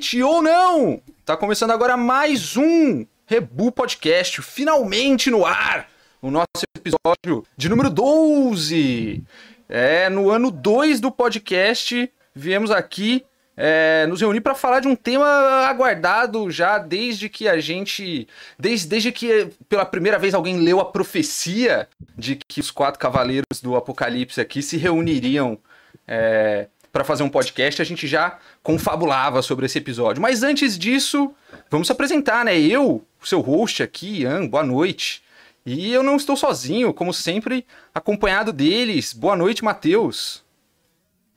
ou não! Tá começando agora mais um Rebu Podcast, finalmente no ar! O nosso episódio de número 12. É, no ano 2 do podcast, viemos aqui é, nos reunir para falar de um tema aguardado já desde que a gente. Desde, desde que pela primeira vez alguém leu a profecia de que os quatro cavaleiros do Apocalipse aqui se reuniriam é, para fazer um podcast, a gente já confabulava sobre esse episódio. Mas antes disso, vamos se apresentar, né? Eu, seu host aqui, Ian, boa noite. E eu não estou sozinho, como sempre, acompanhado deles. Boa noite, Matheus.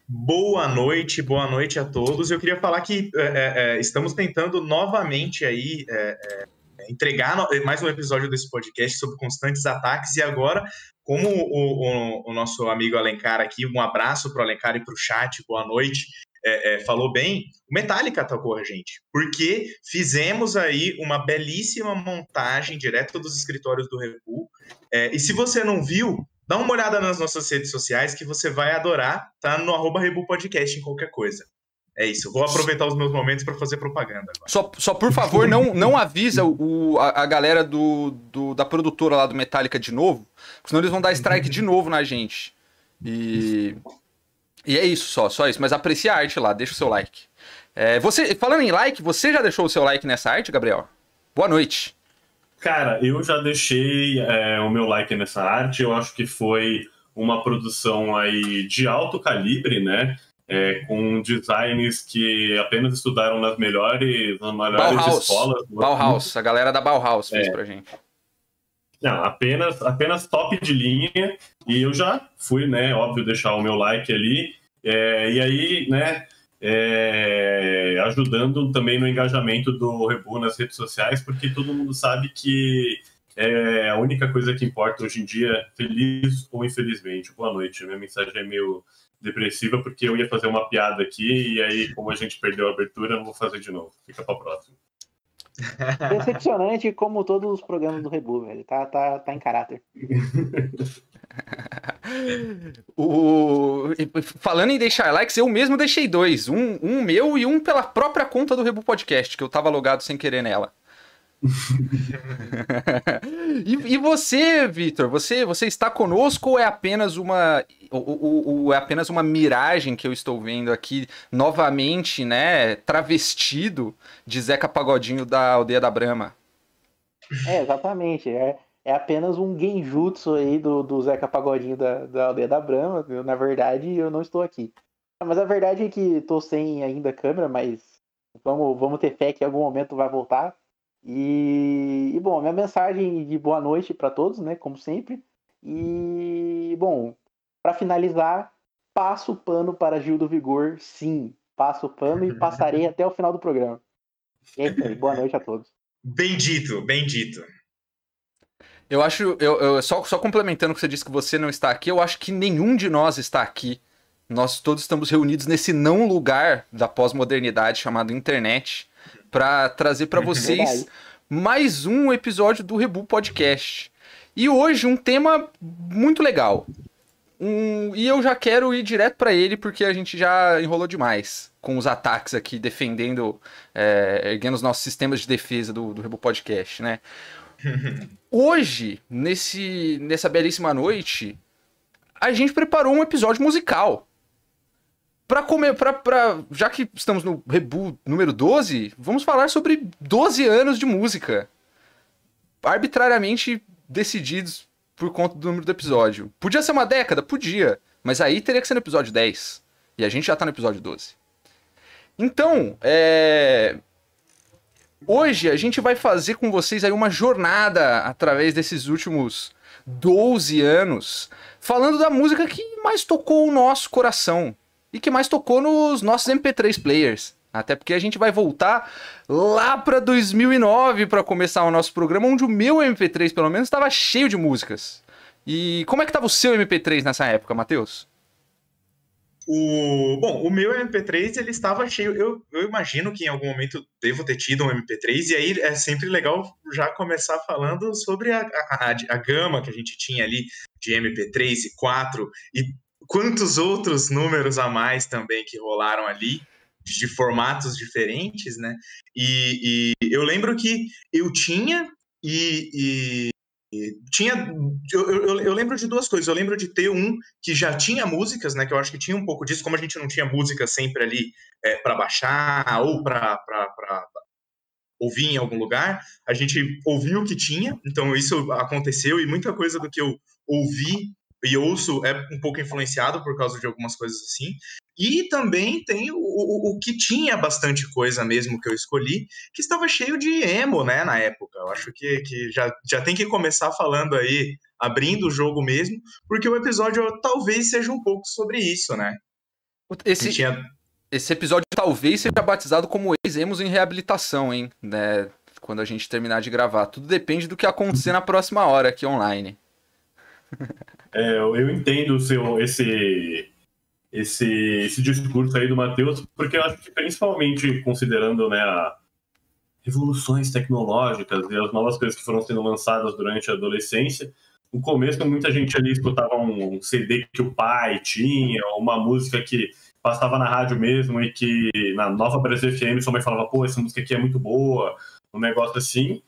Boa noite, boa noite a todos. Eu queria falar que é, é, é estamos tentando novamente aí é, é entregar mais um episódio desse podcast sobre constantes ataques e agora, como o, o, o nosso amigo Alencar aqui, um abraço para o Alencar e para o chat, boa noite. É, falou bem, o Metallica atacou a gente, porque fizemos aí uma belíssima montagem direto dos escritórios do Rebu. e se você não viu, Dá uma olhada nas nossas redes sociais que você vai adorar. Tá no arroba Rebu Podcast em qualquer coisa. É isso, vou aproveitar os meus momentos para fazer propaganda agora. Só, só por favor, não, não avisa o, a, a galera do, do, da produtora lá do Metallica de novo, senão eles vão dar strike de novo na gente. E, e é isso só, só isso. Mas aprecie a arte lá, deixa o seu like. É, você, falando em like, você já deixou o seu like nessa arte, Gabriel? Boa noite. Cara, eu já deixei é, o meu like nessa arte. Eu acho que foi uma produção aí de alto calibre, né? É, com designs que apenas estudaram nas melhores, nas melhores Bauhaus. escolas. Bauhaus, a galera da Bauhaus fez é. pra gente. Não, apenas, apenas top de linha. E eu já fui, né? Óbvio, deixar o meu like ali. É, e aí, né? é, ajudando também no engajamento do Rebu nas redes sociais, porque todo mundo sabe que é a única coisa que importa hoje em dia, feliz ou infelizmente. Boa noite, minha mensagem é meio depressiva, porque eu ia fazer uma piada aqui, e aí, como a gente perdeu a abertura, eu não vou fazer de novo. Fica pra próxima. Decepcionante como todos os programas do Rebu, velho. Tá, tá, tá em caráter. o... Falando em deixar likes, eu mesmo deixei dois. Um, um meu e um pela própria conta do Rebu Podcast, que eu tava logado sem querer nela. e, e, você, Vitor, você, você está conosco ou é apenas uma ou, ou, é apenas uma miragem que eu estou vendo aqui novamente, né, travestido de Zeca Pagodinho da aldeia da Brama? É, exatamente. É, é apenas um genjutsu aí do, do Zeca Pagodinho da, da aldeia da Brama. Eu, na verdade, eu não estou aqui. Mas a verdade é que estou sem ainda câmera, mas vamos, vamos ter fé que em algum momento vai voltar. E, e bom, minha mensagem de boa noite para todos, né? Como sempre. E bom, para finalizar, passo o pano para Gil do Vigor, sim. Passo o pano e passarei até o final do programa. É isso aí, boa noite a todos. Bendito, bendito. Eu acho, eu, eu, só, só complementando o que você disse que você não está aqui, eu acho que nenhum de nós está aqui. Nós todos estamos reunidos nesse não lugar da pós-modernidade chamado internet para trazer para vocês mais um episódio do Rebu Podcast. E hoje um tema muito legal. Um, e eu já quero ir direto para ele porque a gente já enrolou demais com os ataques aqui, defendendo, é, erguendo os nossos sistemas de defesa do, do Rebu Podcast, né? Hoje, nesse, nessa belíssima noite, a gente preparou um episódio musical. Pra comer, pra, pra, já que estamos no Rebu número 12, vamos falar sobre 12 anos de música. Arbitrariamente decididos por conta do número do episódio. Podia ser uma década? Podia. Mas aí teria que ser no episódio 10. E a gente já tá no episódio 12. Então, é... Hoje a gente vai fazer com vocês aí uma jornada através desses últimos 12 anos, falando da música que mais tocou o nosso coração e que mais tocou nos nossos MP3 players. Até porque a gente vai voltar lá para 2009 para começar o nosso programa, onde o meu MP3 pelo menos estava cheio de músicas. E como é que estava o seu MP3 nessa época, Matheus? O, bom, o meu MP3 ele estava cheio. Eu, eu imagino que em algum momento devo ter tido um MP3, e aí é sempre legal já começar falando sobre a, a, a, a gama que a gente tinha ali de MP3 e 4. E quantos outros números a mais também que rolaram ali, de formatos diferentes, né? E, e eu lembro que eu tinha e, e, tinha. Eu, eu, eu, lembro de duas coisas. Eu lembro de ter um que já tinha músicas, né? Que eu acho que tinha um pouco disso, como a gente não tinha música sempre ali é, para baixar ou para ouvir em algum lugar, a gente ouviu o que tinha, então isso aconteceu e muita coisa do que eu ouvi e ouço é um pouco influenciado por causa de algumas coisas assim. E também tem o, o, o, que tinha bastante coisa mesmo que eu escolhi, que estava cheio de emo, né, na época. Eu acho que, que já, já tem que começar falando aí, abrindo o jogo mesmo, porque o episódio talvez seja um pouco sobre isso, né? Esse, tinha... esse episódio talvez seja batizado como ex-emos em reabilitação, hein? Né? Quando a gente terminar de gravar. Tudo depende do que acontecer na próxima hora aqui online. É, eu entendo o seu, esse, esse, esse discurso aí do Matheus, porque eu acho que principalmente considerando né, revoluções tecnológicas e as novas coisas que foram sendo lançadas durante a adolescência, no começo muita gente ali escutava um CD que o pai tinha, uma música que passava na rádio mesmo e que na Nova Brasil FM sua mãe falava, pô, essa música aqui é muito boa, um negócio assim.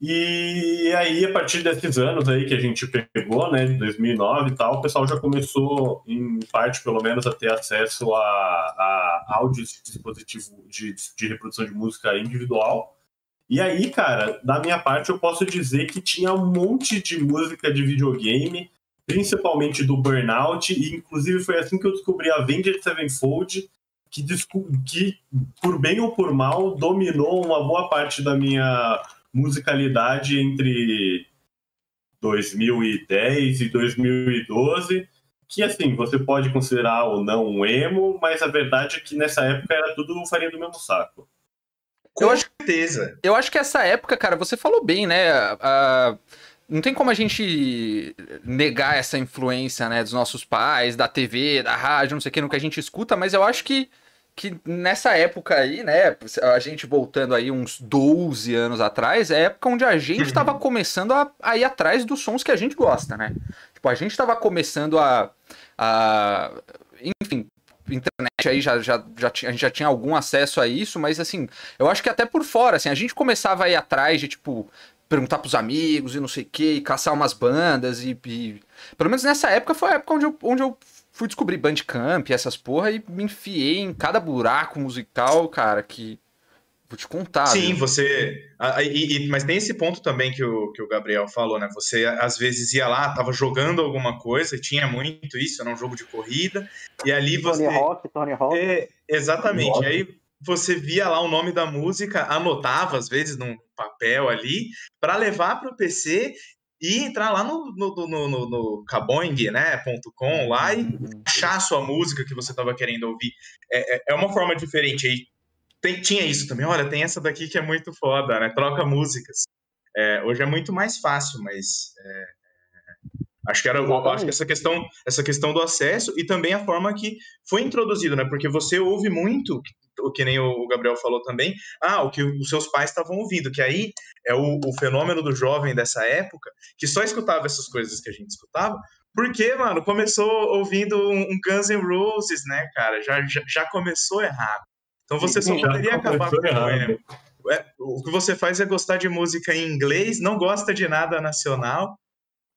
E aí, a partir desses anos aí que a gente pegou, né, de 2009 e tal, o pessoal já começou, em parte pelo menos, a ter acesso a, a áudios de dispositivo de, de reprodução de música individual. E aí, cara, da minha parte, eu posso dizer que tinha um monte de música de videogame, principalmente do Burnout, e inclusive foi assim que eu descobri a Avenged Sevenfold, que, que, por bem ou por mal, dominou uma boa parte da minha musicalidade entre 2010 e 2012, que assim, você pode considerar ou não um emo, mas a verdade é que nessa época era tudo farinha do mesmo saco. Com eu acho, certeza. Eu acho que essa época, cara, você falou bem, né? Uh, não tem como a gente negar essa influência, né, dos nossos pais, da TV, da rádio, não sei o que, no que a gente escuta, mas eu acho que que nessa época aí, né, a gente voltando aí uns 12 anos atrás, é a época onde a gente estava uhum. começando a, a, ir atrás dos sons que a gente gosta, né? Tipo, a gente estava começando a, a. Enfim, internet aí já, já, já tinha, a gente já tinha algum acesso a isso, mas assim, eu acho que até por fora, assim, a gente começava a ir atrás de, tipo, perguntar pros amigos e não sei o que, e caçar umas bandas e, e, Pelo menos nessa época foi a época onde eu, onde eu fui descobrir Bandcamp, essas porra, e me enfiei em cada buraco musical, cara, que. Vou te contar. Sim, viu? você. E, e, mas tem esse ponto também que o, que o Gabriel falou, né? Você às vezes ia lá, tava jogando alguma coisa, tinha muito isso, era um jogo de corrida, e ali você. Tony Hawk, Tony Hawk. É, exatamente. Tony aí você via lá o nome da música, anotava às vezes num papel ali, para levar para o PC e entrar lá no, no, no, no, no Kaboing, né, .com lá e achar a sua música que você estava querendo ouvir. É, é, é uma forma diferente. Aí tem, tinha isso também. Olha, tem essa daqui que é muito foda, né? Troca músicas. É, hoje é muito mais fácil, mas é, Acho que era acho que essa questão, essa questão do acesso e também a forma que foi introduzido, né? Porque você ouve muito, o que nem o Gabriel falou também, ah, o que os seus pais estavam ouvindo, que aí é o, o fenômeno do jovem dessa época, que só escutava essas coisas que a gente escutava, porque, mano, começou ouvindo um, Guns N' Roses, né, cara? Já, já, já começou errado. Então você só poderia acabar com o é, o que você faz é gostar de música em inglês, não gosta de nada nacional,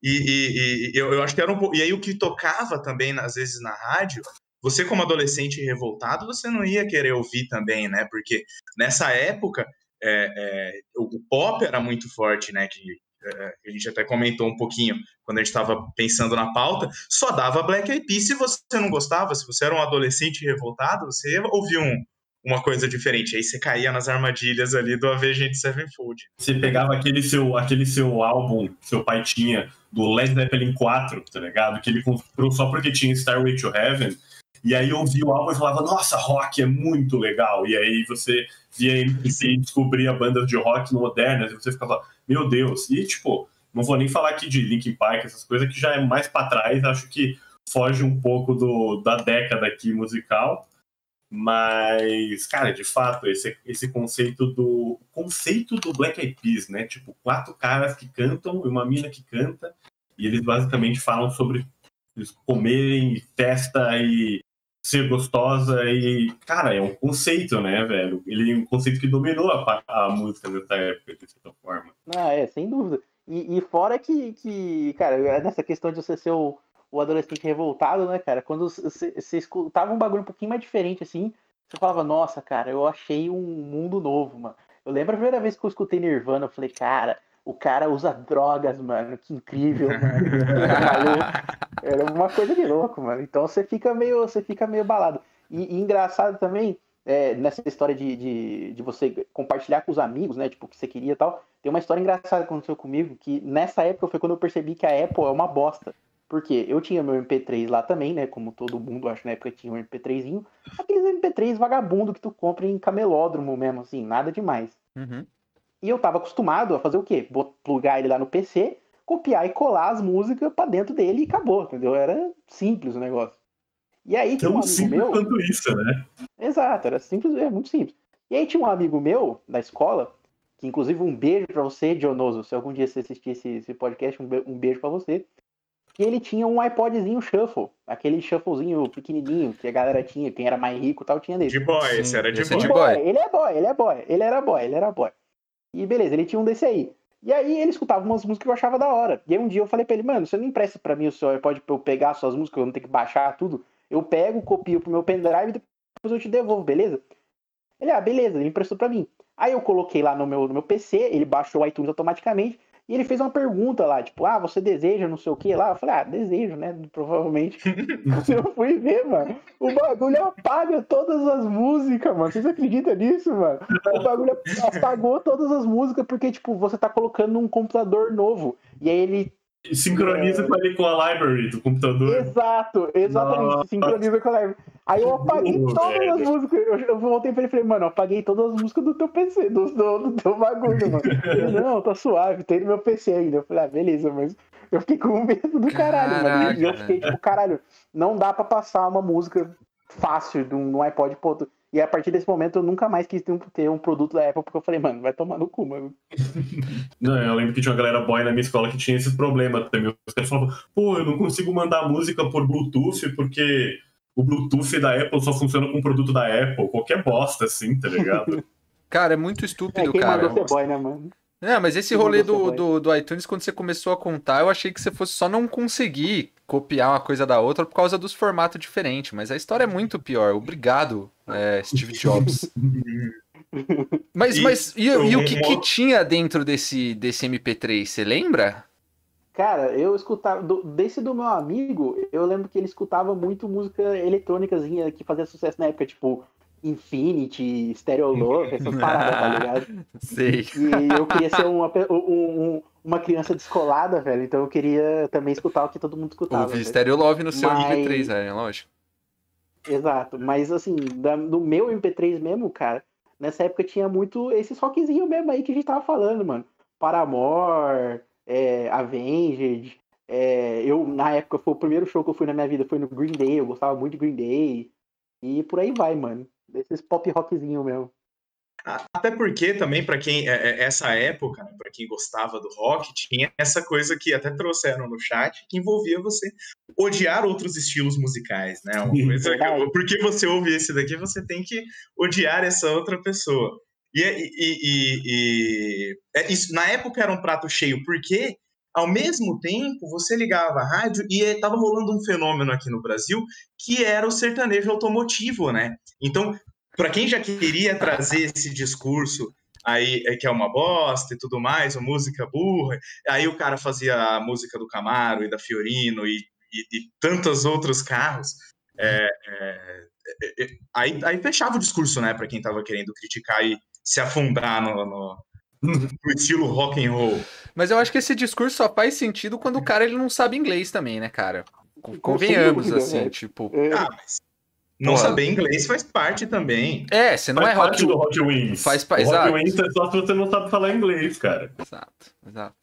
e, e, e eu, eu, acho que era um pouco. E aí o que tocava também, às vezes, na rádio, você, como adolescente revoltado, você não ia querer ouvir também, né? Porque nessa época é, é, o, pop era muito forte, né? Que é, a gente até comentou um pouquinho quando a gente estava pensando na pauta, só dava Black Eyed Peas se você não gostava, se você era um adolescente revoltado, você ouvia um, uma coisa diferente. Aí você caía nas armadilhas ali do Avenged Sevenfold. Você pegava aquele seu, aquele seu álbum que seu pai tinha, do Led Zeppelin 4, tá ligado? Que ele comprou só porque tinha Starway to Heaven. E aí ouvia o álbum e falava, nossa, rock é muito legal. E aí você via e descobria bandas de rock modernas e você ficava, meu Deus. E tipo, não vou nem falar aqui de Linkin Park, essas coisas que já é mais para trás, acho que foge um pouco do, da década aqui musical. Mas, cara, de fato, esse, esse conceito do conceito do Black Eyed Peas, né? Tipo, quatro caras que cantam e uma mina que canta, e eles basicamente falam sobre comerem festa e ser gostosa e, cara, é um conceito, né, velho? Ele é um conceito que dominou a, a música nessa época, de certa forma. Ah, é, sem dúvida. E, e fora que, que, cara, é nessa questão de você ser o, o adolescente revoltado, né, cara? Quando você, escutava um bagulho um pouquinho mais diferente, assim, você falava, nossa, cara, eu achei um mundo novo, mano. Eu lembro a primeira vez que eu escutei Nirvana, eu falei, cara, o cara usa drogas, mano, que incrível, mano. Era uma coisa de louco, mano. Então você fica meio, você fica meio balado. E, e engraçado também, é, nessa história de, de, de, você compartilhar com os amigos, né? Tipo, o que você queria e tal. Tem uma história engraçada que aconteceu comigo, que nessa época foi quando eu percebi que a Apple é uma bosta. Porque eu tinha meu MP3 lá também, né? Como todo mundo, acho, na época tinha um MP3zinho. Aqueles MP3 vagabundo que tu compra em camelódromo mesmo, assim, nada demais. Uhum. E eu tava acostumado a fazer o quê? Plugar ele lá no PC, copiar e colar as músicas para dentro dele e acabou, entendeu? Era simples o negócio. E aí tinha um amigo simples meu. quanto isso, né? Exato, era simples, é muito simples. E aí tinha um amigo meu da escola, que inclusive um beijo para você, Dionoso, se algum dia você assistir esse, esse podcast, um beijo para você. Que ele tinha um iPodzinho shuffle, aquele shufflezinho pequenininho que a galera tinha, quem era mais rico e tal tinha dele. De boy, esse era de esse é boy. de boy. Ele é boy, ele é boy, ele era boy, ele era boy. E beleza, ele tinha um desse aí. E aí ele escutava umas músicas que eu achava da hora. E aí um dia eu falei pra ele, mano, você não empresta pra mim o seu iPod pra eu pegar suas músicas, eu não tenho que baixar tudo. Eu pego, copio pro meu pendrive e depois eu te devolvo, beleza? Ele, ah, beleza, ele emprestou pra mim. Aí eu coloquei lá no meu, no meu PC, ele baixou o iTunes automaticamente, e ele fez uma pergunta lá, tipo, ah, você deseja não sei o que lá? Eu falei, ah, desejo, né? Provavelmente. eu fui ver, mano. O bagulho apaga todas as músicas, mano. Vocês acreditam nisso, mano? O bagulho apagou todas as músicas porque, tipo, você tá colocando num computador novo. E aí ele E sincroniza com ali com a library do computador. Exato, exatamente. Nossa. Sincroniza com a live. Aí eu apaguei todas as velho. músicas. Eu, eu voltei pra ele e falei, mano, eu apaguei todas as músicas do teu PC, do, do, do teu bagulho, mano. Ele, não, tá suave, tem no meu PC ainda. Eu falei, ah, beleza, mas eu fiquei com medo do caralho, mano. E eu Caraca, fiquei tipo, caralho, não dá pra passar uma música fácil de um, de um iPod pro outro. E a partir desse momento eu nunca mais quis ter um, ter um produto da Apple, porque eu falei, mano, vai tomar no cu, mano. Não, eu lembro que tinha uma galera boy na minha escola que tinha esse problema também. Os caras falavam, pô, eu não consigo mandar música por Bluetooth porque o Bluetooth da Apple só funciona com o produto da Apple. Qualquer bosta, assim, tá ligado? Cara, é muito É, estúpido, quem cara. mandou ser boy, né, mano? Não, mas esse rolê do, do, do iTunes, quando você começou a contar, eu achei que você fosse só não conseguir copiar uma coisa da outra por causa dos formatos diferentes. Mas a história é muito pior. Obrigado, é, Steve Jobs. Mas, E mas e, e o que, que tinha dentro desse, desse MP3? Você lembra? Cara, eu escutava. do- desse do meu amigo, eu lembro que ele escutava muito música eletrônicazinha que fazia sucesso na época, tipo Infinity, Stereo Love, essas paradas, tá ligado? Sei. E eu queria ser uma, um- um- uma criança descolada, velho, então eu queria também escutar o que todo mundo escutava. Ouvi. Stereo Love no seu Mas- MP3, é, lógico. Exato, mas assim, da- no meu MP3 mesmo, cara, nessa época tinha muito esses rockzinho mesmo aí que a gente tava falando, mano. Paramore, é, Avenged. é, eu, na época, foi o primeiro show que eu fui na minha vida, foi no Green Day, eu gostava muito de Green Day. E por aí vai, mano. Desses pop rockzinho mesmo. Até porque também, para quem. é, é, Essa época, né, para quem gostava do rock, tinha essa coisa que até trouxeram no chat, que envolvia você odiar outros estilos musicais, né? Uma coisa que, porque você ouve esse daqui, você tem que odiar essa outra pessoa. E, é- e- e- e- é isso, na época era um prato cheio, porque ao mesmo tempo você ligava a rádio e estava rolando um fenômeno aqui no Brasil que era o sertanejo automotivo, né? Então, para quem já queria trazer esse discurso aí é que é uma bosta e tudo mais, uma música burra, aí o cara fazia a música do Camaro e da Fiorino e, e, e tantos outros carros. é, é, é, é, aí, aí fechava o discurso, né, para quem tava querendo criticar e se afundar no, no, no estilo rock and roll. Mas eu acho que esse discurso só faz sentido quando o cara ele não sabe inglês também, né, cara? Con- Convenhamos, dúvida, assim, velho. tipo. É, Ah, mas não Porra. saber inglês faz parte também. É, você não faz é rock. parte do Hot Wings. Faz pa- o Hot. Wings é só se você não sabe falar inglês, cara. Exato, exato.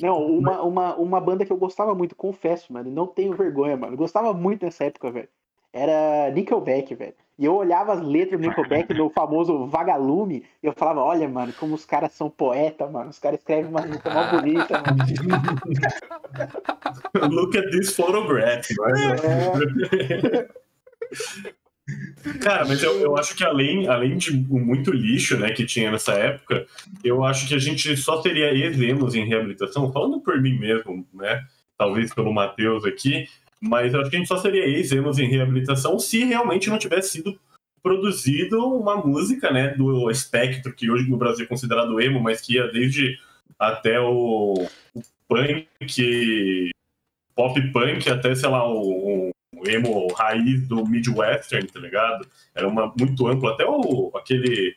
Não, uma, uma, uma banda que eu gostava muito, confesso, mano, não tenho vergonha, mano. Eu gostava muito nessa época, velho. Era Nickelback, velho. E eu olhava as letras do Nickelback no famoso Vagalume e eu falava, olha, mano, como os caras são poeta, mano. Os caras escrevem uma música mó bonita, mano. Look at this photograph. É. Cara, mas eu, eu acho que além, além de muito lixo né, que tinha nessa época, eu acho que a gente só teria ex em reabilitação, falando por mim mesmo, né? Talvez pelo Matheus aqui, mas eu acho que a gente só seria ex em reabilitação se realmente não tivesse sido produzido uma música né, do espectro, que hoje no Brasil é considerado emo, mas que ia desde até o, o punk, pop punk, até, sei lá, o, o emo raiz do Midwestern, tá ligado? Era uma, muito amplo, até o, aquele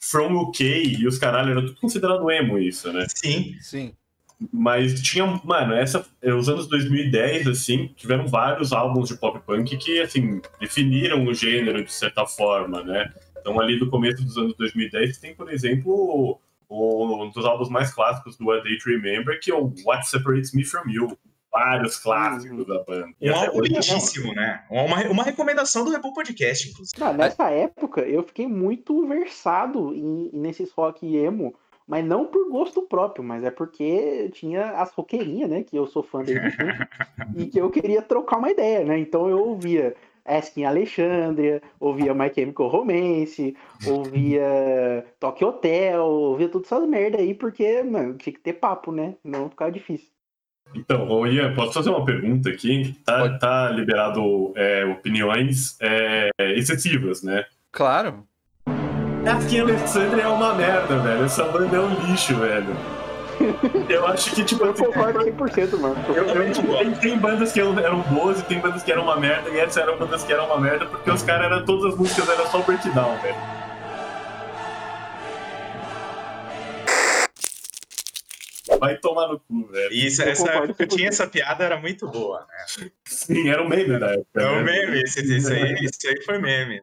From UK e os caralho, era tudo considerado emo isso, né? Sim, sim. Mas tinha, mano, essa, os anos 2010, assim, tiveram vários álbuns de pop punk que, assim, definiram o gênero de certa forma, né? Então, ali do começo dos anos 2010, tem, por exemplo, o, um dos álbuns mais clássicos do A Day to Remember, que é o What Separates Me From You. Vários clássicos da banda. Um álbum lindíssimo, né? Uma, uma recomendação do Rebu Podcast, inclusive. Não, nessa época, eu fiquei muito versado em, nesses rock emo, mas não por gosto próprio, mas é porque tinha as roqueirinhas, né? Que eu sou fã desde sempre, e que eu queria trocar uma ideia, né? Então eu ouvia Asking Alexandria, ouvia My Chemical Romance, ouvia Tokyo Hotel, ouvia todas essas merda aí, porque, mano, tinha que ter papo, né? Não ficava difícil. Então, ô Ian, posso fazer uma pergunta aqui? Tá, tá liberado é, opiniões é, excessivas, né? Claro. Asking Alexandria é uma merda, velho. Essa banda é um lixo, velho. Eu acho que, tipo. Eu concordo 100%, mano. Eu, eu, tem, tem, bandas que eram boas e tem bandas que eram uma merda, e essas eram bandas que eram uma merda porque os caras eram. Todas as músicas eram só breakdown, velho. Vai tomar no cu, velho. Isso, eu essa época tinha essa piada, era muito boa, né? Sim, era um meme da época. É um né? meme, esse, esse, aí, esse aí foi meme.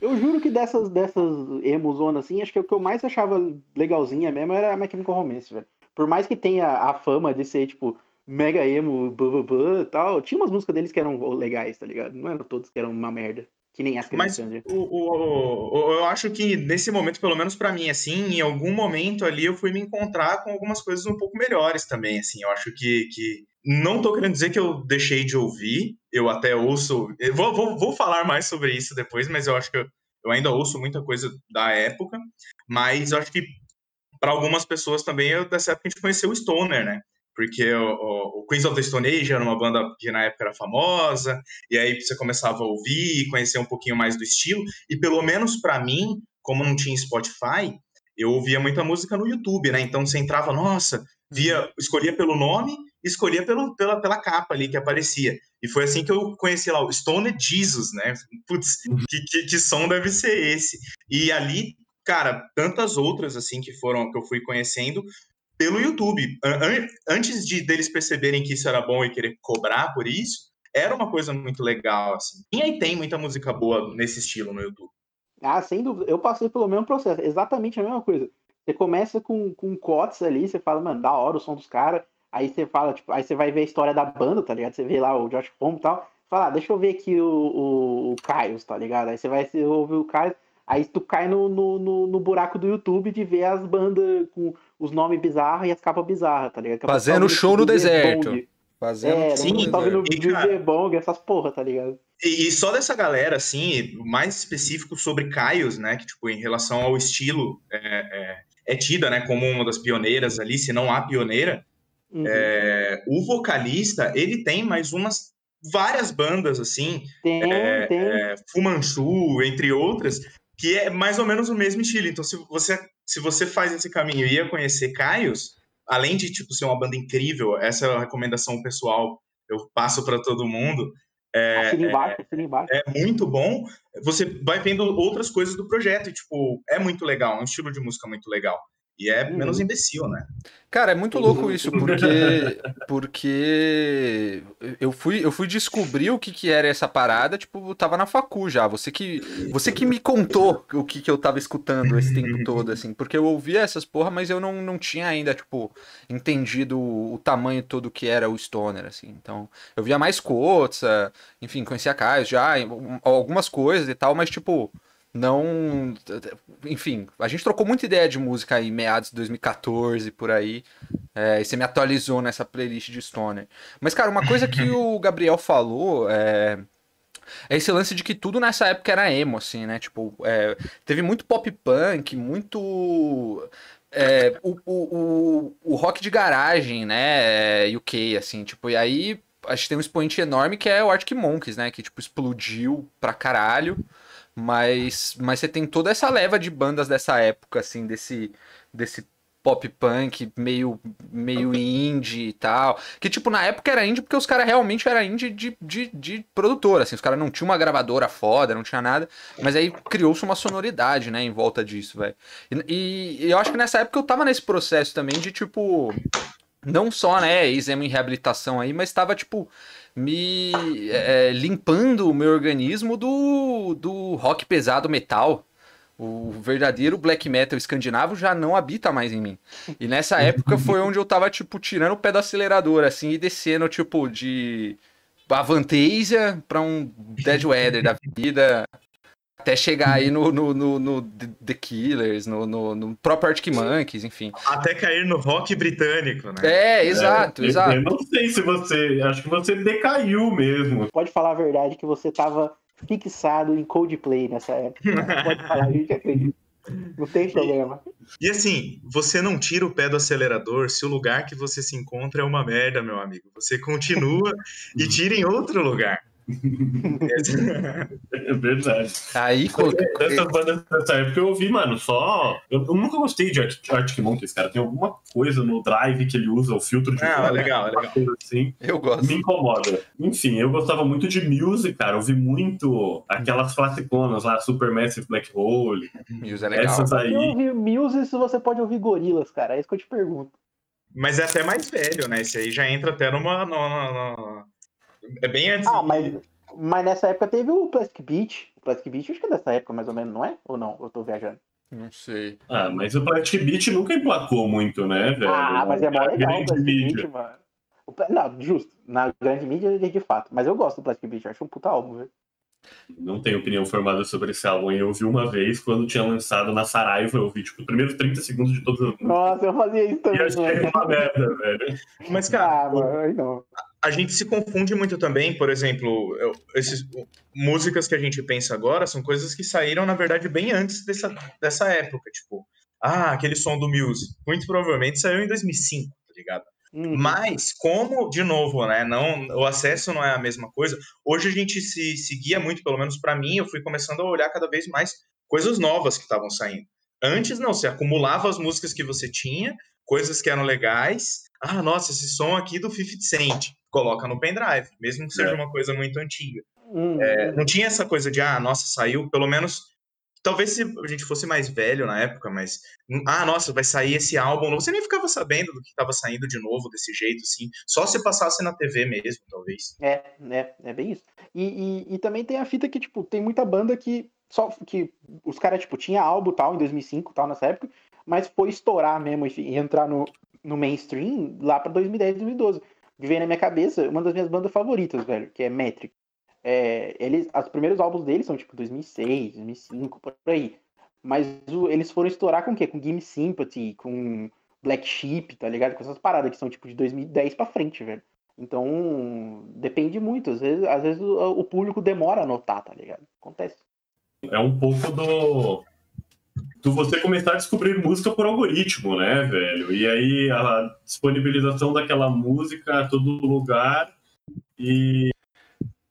Eu juro que dessas, dessas emozonas assim, acho que o que eu mais achava legalzinha mesmo era a Mechanical Romance, velho. Por mais que tenha a fama de ser, tipo, mega emo, blá, e tal, tinha umas músicas deles que eram legais, tá ligado? Não eram todos que eram uma merda. Que nem as Mas o, o, o, eu acho que nesse momento, pelo menos para mim, assim, em algum momento ali eu fui me encontrar com algumas coisas um pouco melhores também, assim. Eu acho que, que não tô querendo dizer que eu deixei de ouvir, eu até ouço. Eu vou, vou, vou falar mais sobre isso depois, mas eu acho que eu, eu ainda ouço muita coisa da época, mas eu acho que para algumas pessoas também, eu, dessa época a gente conheceu o Stoner, né? Porque o, o, o, Queens of the Stone Age era uma banda que na época era famosa, e aí você começava a ouvir e conhecer um pouquinho mais do estilo, e pelo menos para mim, como não tinha Spotify, eu ouvia muita música no YouTube, né? Então você entrava, nossa, via, escolhia pelo nome, escolhia pelo, pela, pela capa ali que aparecia. E foi assim que eu conheci lá o Stone Jesus, né? Putz, que, que, que som deve ser esse? E ali, cara, tantas outras assim que foram que eu fui conhecendo pelo YouTube. Antes de deles perceberem que isso era bom e querer cobrar por isso, era uma coisa muito legal, assim. E aí tem muita música boa nesse estilo no YouTube. Ah, sem dúvida. Eu passei pelo mesmo processo, exatamente a mesma coisa. Você começa com, com cotes ali, você fala, mano, da hora o som dos caras. Aí você fala, tipo, aí você vai ver a história da banda, tá ligado? Você vê lá o Josh Homme e tal. Fala, ah, deixa eu ver aqui o, o, o Caio, tá ligado? Aí você vai ouvir o Caio. Aí tu cai no, no, no, no, buraco do YouTube de ver as bandas com os nomes bizarros e as capas bizarras, tá ligado? Fazendo show no deserto. Fazendo é, sim, tá vendo Viver Bong, essas porra, tá ligado? E, e, só dessa galera, assim, mais específico sobre Caios, né? Que, tipo, em relação ao estilo, é, é, é tida, né, como uma das pioneiras ali, se não a pioneira. Uhum. É, o vocalista, ele tem mais umas várias bandas, assim, tem, é, tem. É, Fumanchu, entre outras, que é mais ou menos o mesmo estilo. Então, se você, se você faz esse caminho e ia conhecer Caios, além de tipo, ser uma banda incrível, essa é a recomendação pessoal, eu passo para todo mundo. É, embaixo, é, embaixo. é muito bom. Você vai vendo outras coisas do projeto, e, tipo, é muito legal, é um estilo de música muito legal. E é uhum. menos imbecil, né? Cara, é muito louco isso, porque porque eu fui eu fui descobrir o que que era essa parada, tipo, eu tava na facu já. Você que você que me contou o que que eu tava escutando esse tempo todo assim, porque eu ouvia essas porra, mas eu não, não tinha ainda, tipo, entendido o, o tamanho todo que era o stoner assim. Então, eu via mais Kotza, enfim, conhecia Caio já, algumas coisas e tal, mas tipo, não. Enfim, a gente trocou muita ideia de música aí, meados de 2014, por aí. É, e você me atualizou nessa playlist de Stoner. Mas, cara, uma coisa que o Gabriel falou é. É esse lance de que tudo nessa época era emo, assim, né? Tipo, é, teve muito pop punk, muito. É, o, o, o, o, rock de garagem, né? UK, assim, tipo, e aí a gente tem um expoente enorme que é o Arctic Monkeys, né? Que, tipo, explodiu pra caralho. Mas, mas você tem toda essa leva de bandas dessa época, assim, desse, desse pop punk meio, meio indie e tal. Que, tipo, na época era indie porque os caras realmente eram indie de, de, de produtora, assim. Os caras não tinham uma gravadora foda, não tinha nada. Mas aí criou-se uma sonoridade, né, em volta disso, velho. E, e, eu acho que nessa época eu tava nesse processo também de, tipo... Não só, né, exame em reabilitação aí, mas tava, tipo me é, limpando o meu organismo do, do rock pesado metal. O verdadeiro black metal escandinavo já não habita mais em mim. E nessa época foi onde eu tava, tipo, tirando o pé do acelerador, assim, e descendo, tipo, de Avantasia pra um Dead Weather da vida, até chegar aí no, no, no, no The Killers, no, no, no, próprio Arctic Monkeys, enfim. Até cair no rock britânico, né? É, exato, é, exato. Eu não sei se você. Acho que você decaiu mesmo. Pode falar a verdade que você tava fixado em Coldplay nessa época. Pode falar, a gente acredita. Não tem problema. E, e, assim, você não tira o pé do acelerador se o lugar que você se encontra é uma merda, meu amigo. Você continua e tira em outro lugar. É verdade. Aí, dessas bandas dessa época eu ouvi, mano, só. Eu, eu nunca gostei de Arctic Monkeys, cara. Tem alguma coisa no drive que ele usa, o filtro de. Ah, é legal, é legal. Assim, eu gosto. Me incomoda. Enfim, eu gostava muito de music, cara. Eu ouvi muito aquelas classiconas lá, Supermassive Black Hole. Muse é legal. Essas aí. Se ouvir Muse, se você pode ouvir gorilas, cara. É isso que eu te pergunto. Mas é até mais velho, né? Esse aí já entra até numa, numa, numa é bem antes. Ah, mas, mas nessa época teve o Plastic Beach. O Plastic Beach acho que é dessa época mais ou menos, não é? Ou não? Eu tô viajando. Não sei. Ah, mas o Plastic Beach nunca emplacou muito, né, velho? Ah, mas é mó legal o Plastic Beach, mano. Não, justo. Na grande mídia, de fato. Mas eu gosto do Plastic Beach. Eu acho um puta álbum, velho. Não tenho opinião formada sobre esse álbum. Eu ouvi uma vez quando tinha lançado na Saraiva. Eu ouvi, tipo, os primeiros 30 segundos de todas as músicas. Nossa, eu fazia isso também. E achei uma merda, velho. Mas, cara, ah, mano, não. a gente se confunde muito também. Por exemplo, eu, esses, músicas que a gente pensa agora são coisas que saíram, na verdade, bem antes dessa, dessa época. Tipo, ah, aquele som do Muse. Muito provavelmente saiu em 2005, tá ligado? Uhum. Mas, como, de novo, né, não, o acesso não é a mesma coisa, hoje a gente se seguia muito, pelo menos para mim, eu fui começando a olhar cada vez mais coisas novas que estavam saindo. Antes, não, você acumulava as músicas que você tinha, coisas que eram legais. Ah, nossa, esse som aqui do 50 Cent, coloca no pendrive, mesmo que seja É. uma coisa muito antiga. Uhum. É, não tinha essa coisa de, ah, nossa, saiu, pelo menos. Talvez se a gente fosse mais velho na época, mas. Ah, nossa, vai sair esse álbum novo. Você nem ficava sabendo do que estava saindo de novo desse jeito, assim. Só se passasse na TV mesmo, talvez. É, é, é bem isso. E, e, e também tem a fita que, tipo, tem muita banda que só que os caras, tipo, tinha álbum tal em 2005, tal, nessa época, mas foi estourar mesmo e entrar no, no mainstream lá pra 2010, 2012. Que na minha cabeça uma das minhas bandas favoritas, velho, que é Metric. É, eles, os primeiros álbuns deles são, tipo, 2006, 2005, por aí. Mas o- eles foram estourar com o quê? Com Gimme Sympathy, com Black Sheep, tá ligado? Com essas paradas que são, tipo, de 2010 pra frente, velho. Então, depende muito. Às vezes, às vezes o, o público demora a notar, tá ligado? Acontece. É um pouco do. Do você começar a descobrir música por algoritmo, né, velho? E aí a disponibilização daquela música a todo lugar e,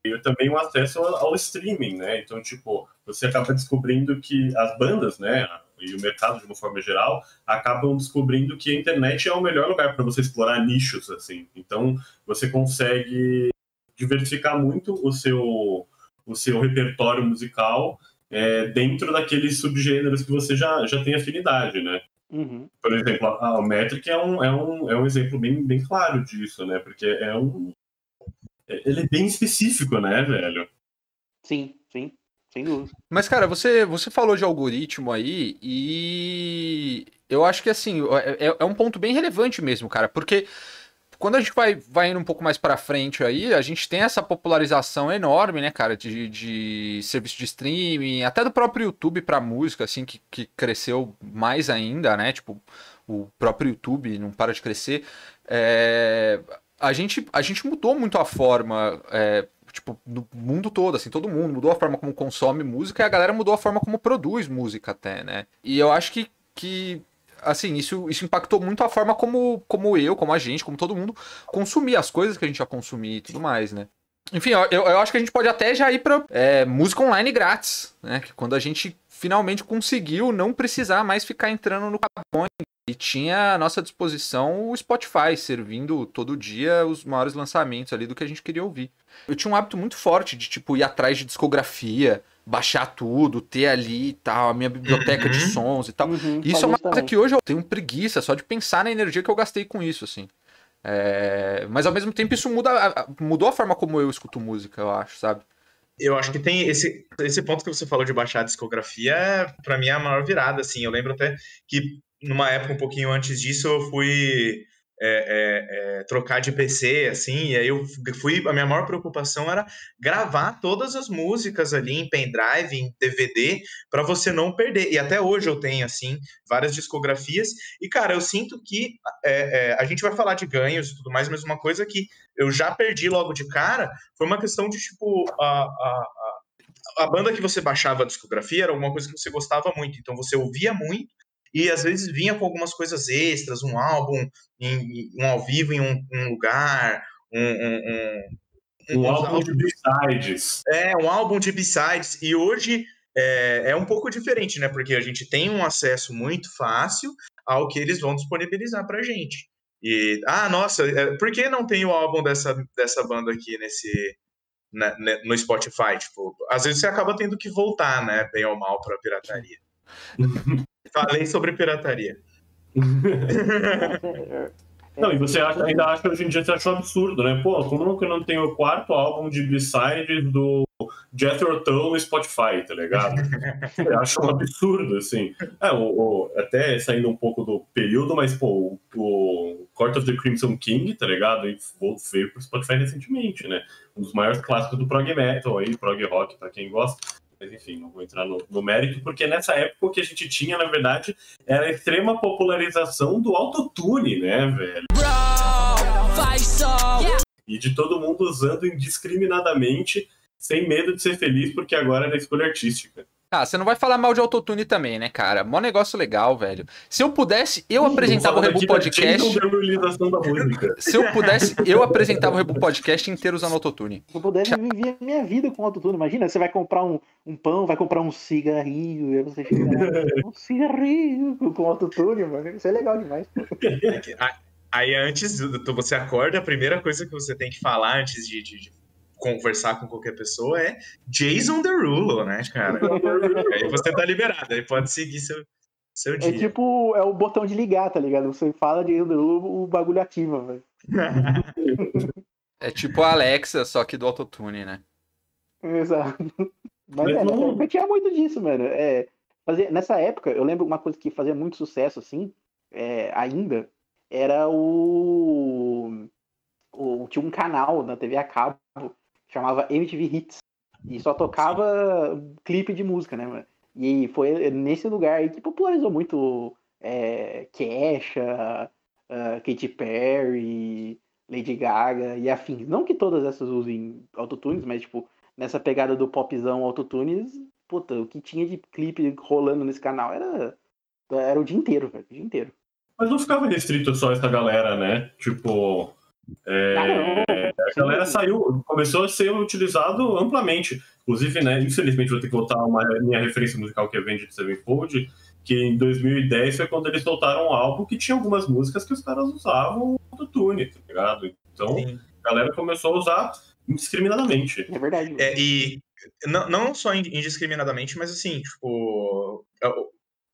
e também o acesso ao ao streaming, né? Então, tipo, você acaba descobrindo que as bandas, né? E o mercado de uma forma geral acabam descobrindo que a internet é o melhor lugar para você explorar nichos, assim. Então, você consegue diversificar muito o seu, o seu repertório musical é, dentro daqueles subgêneros que você já, já tem afinidade, né? Uhum. Por exemplo, a, a Metric é um, é, um, é um exemplo bem, bem claro disso, né? Porque é um. Ele é bem específico, né, velho? Sim, sim, sem dúvida. Mas, cara, você, você falou de algoritmo aí e eu acho que, assim, é, é- é um ponto bem relevante mesmo, cara, porque quando a gente vai, vai indo um pouco mais para frente aí, a gente tem essa popularização enorme, né, cara, de, de serviço de streaming, até do próprio YouTube para música, assim, que, que cresceu mais ainda, né? Tipo, o próprio YouTube não para de crescer. É, a, gente, a gente mudou muito a forma. É, tipo, no mundo todo, assim, todo mundo mudou a forma como consome música e a galera mudou a forma como produz música até, né? E eu acho que, que assim, isso, isso impactou muito a forma como, como eu, como a gente, como todo mundo consumia as coisas que a gente ia consumir e tudo mais, né? Enfim, eu, eu acho que a gente pode até já ir pra é, música online grátis, né? Que quando a gente finalmente conseguiu não precisar mais ficar entrando no Capone e tinha à nossa disposição o Spotify, servindo todo dia os maiores lançamentos ali do que a gente queria ouvir. Eu tinha um hábito muito forte de, tipo, ir atrás de discografia, baixar tudo, ter ali e tal, a minha biblioteca uhum. de sons e tal. Uhum, isso é uma coisa que hoje eu tenho preguiça só de pensar na energia que eu gastei com isso, assim. É... Mas ao mesmo tempo isso muda, mudou a forma como eu escuto música, eu acho, sabe? Eu acho que tem esse, esse ponto que você falou de baixar a discografia, é, para mim é a maior virada, assim. Eu lembro até que numa época um pouquinho antes disso eu fui é, é, é, trocar de PC, assim, e aí eu fui, a minha maior preocupação era gravar todas as músicas ali em pendrive, em DVD, para você não perder. E até hoje eu tenho, assim, várias discografias, e cara, eu sinto que é, é, a gente vai falar de ganhos e tudo mais, mas uma coisa que eu já perdi logo de cara foi uma questão de, tipo, a, a, a a banda que você baixava a discografia era alguma coisa que você gostava muito, então você ouvia muito e às vezes vinha com algumas coisas extras, um álbum, em, um ao vivo em um, um lugar, um, um, um álbum de B-sides. É, um álbum de B-sides. E hoje é, é um pouco diferente, né? Porque a gente tem um acesso muito fácil ao que eles vão disponibilizar pra gente. E, ah, nossa, é, por que não tem o álbum dessa, dessa banda aqui nesse, né, no Spotify? Tipo, às vezes você acaba tendo que voltar, né, bem ou mal, pra pirataria. Falei sobre pirataria. Não, e você acha, ainda acha hoje em dia você achou absurdo, né? Pô, como que não tem o quarto álbum de B-side do Jethro Tull no Spotify, tá ligado? Eu acho um absurdo, assim. É, o, o, até saindo um pouco do período, mas, pô, o, o Court of the Crimson King, tá ligado? E veio pro Spotify recentemente, né? Um dos maiores clássicos do prog metal aí, prog rock, pra quem gosta. Mas enfim, não vou entrar no, no, mérito, porque nessa época o que a gente tinha, na verdade, era a extrema popularização do autotune, né, velho? Bro, faz E de todo mundo usando indiscriminadamente, sem medo de ser feliz, porque agora era escolha artística. Ah, você não vai falar mal de autotune também, né, cara? Mó negócio legal, velho. Se eu pudesse, eu apresentava o Rebu Podcast. Se eu pudesse, eu apresentava o Rebu Podcast inteiro usando autotune. Se eu pudesse, eu vivia minha vida com autotune. Imagina, você vai comprar um, um pão, vai comprar um cigarrinho, e você fica. um cigarrinho com autotune, mano. Isso é legal demais. Aí antes, você acorda, a primeira coisa que você tem que falar antes de, de, de conversar com qualquer pessoa é Jason Derulo, né, cara? aí você tá liberado, aí pode seguir seu, seu é dia. É tipo, é o botão de ligar, tá ligado? Você fala Jason Derulo, o bagulho ativa, velho. é tipo a Alexa, só que do autotune, né? Exato. Mas, Mas é, não... tinha muito disso, mano. É, fazia, nessa época, eu lembro uma coisa que fazia muito sucesso, assim, é, ainda, era o, o. Tinha um canal na TV a cabo chamava MTV Hits. E só tocava clipe de música, né? E foi nesse lugar aí que popularizou muito é, Kesha, uh, Katy Perry, Lady Gaga e afins. Não que todas essas usem autotunes, mas tipo, nessa pegada do popzão autotunes, puta, o que tinha de clipe rolando nesse canal era, era o dia inteiro, velho, o dia inteiro. Mas não ficava restrito só essa galera, né? Tipo, é, a galera saiu, começou a ser utilizado amplamente. Inclusive, né, infelizmente vou ter que voltar uma minha referência musical que é Avenged Sevenfold, que em 2010 foi quando eles soltaram um álbum que tinha algumas músicas que os caras usavam do Tune, tá ligado? Então, Sim. a galera começou a usar indiscriminadamente. É verdade. É, e não, não só indiscriminadamente, mas assim, tipo, é,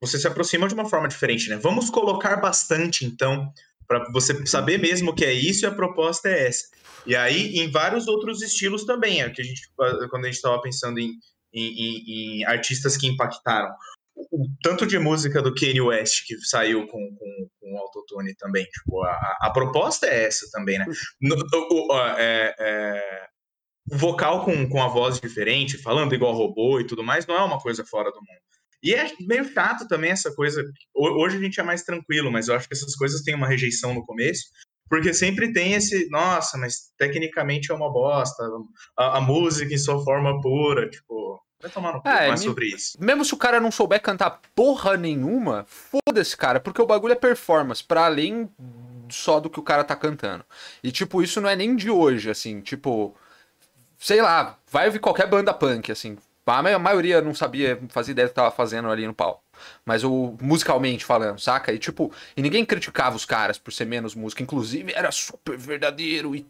você se aproxima de uma forma diferente, né? Vamos colocar bastante, então, para você saber mesmo que é isso e a proposta é essa. E aí, em vários outros estilos também, é que a gente, quando a gente estava pensando em, em, em, artistas que impactaram. o tanto de música do Kanye West que saiu com, com, com autotune também. Tipo, a, a proposta é essa também, né? No, o, o, é, é, o vocal com, com a voz diferente, falando igual robô e tudo mais, não é uma coisa fora do mundo. E é meio chato também essa coisa. Hoje a gente é mais tranquilo, mas eu acho que essas coisas têm uma rejeição no começo, porque sempre tem esse, nossa, mas tecnicamente é uma bosta, a, a música em sua forma pura, tipo, vai tomar no cu é, mais sobre isso. Mesmo se o cara não souber cantar porra nenhuma, foda-se, cara, porque o bagulho é performance, para além só do que o cara tá cantando. E, tipo, isso não é nem de hoje, assim, tipo, sei lá, vai ouvir qualquer banda punk, assim, a maioria não sabia, fazia ideia do que tava fazendo ali no pau. Mas o musicalmente falando, saca? E tipo, e ninguém criticava os caras por ser menos música, inclusive era super verdadeiro e.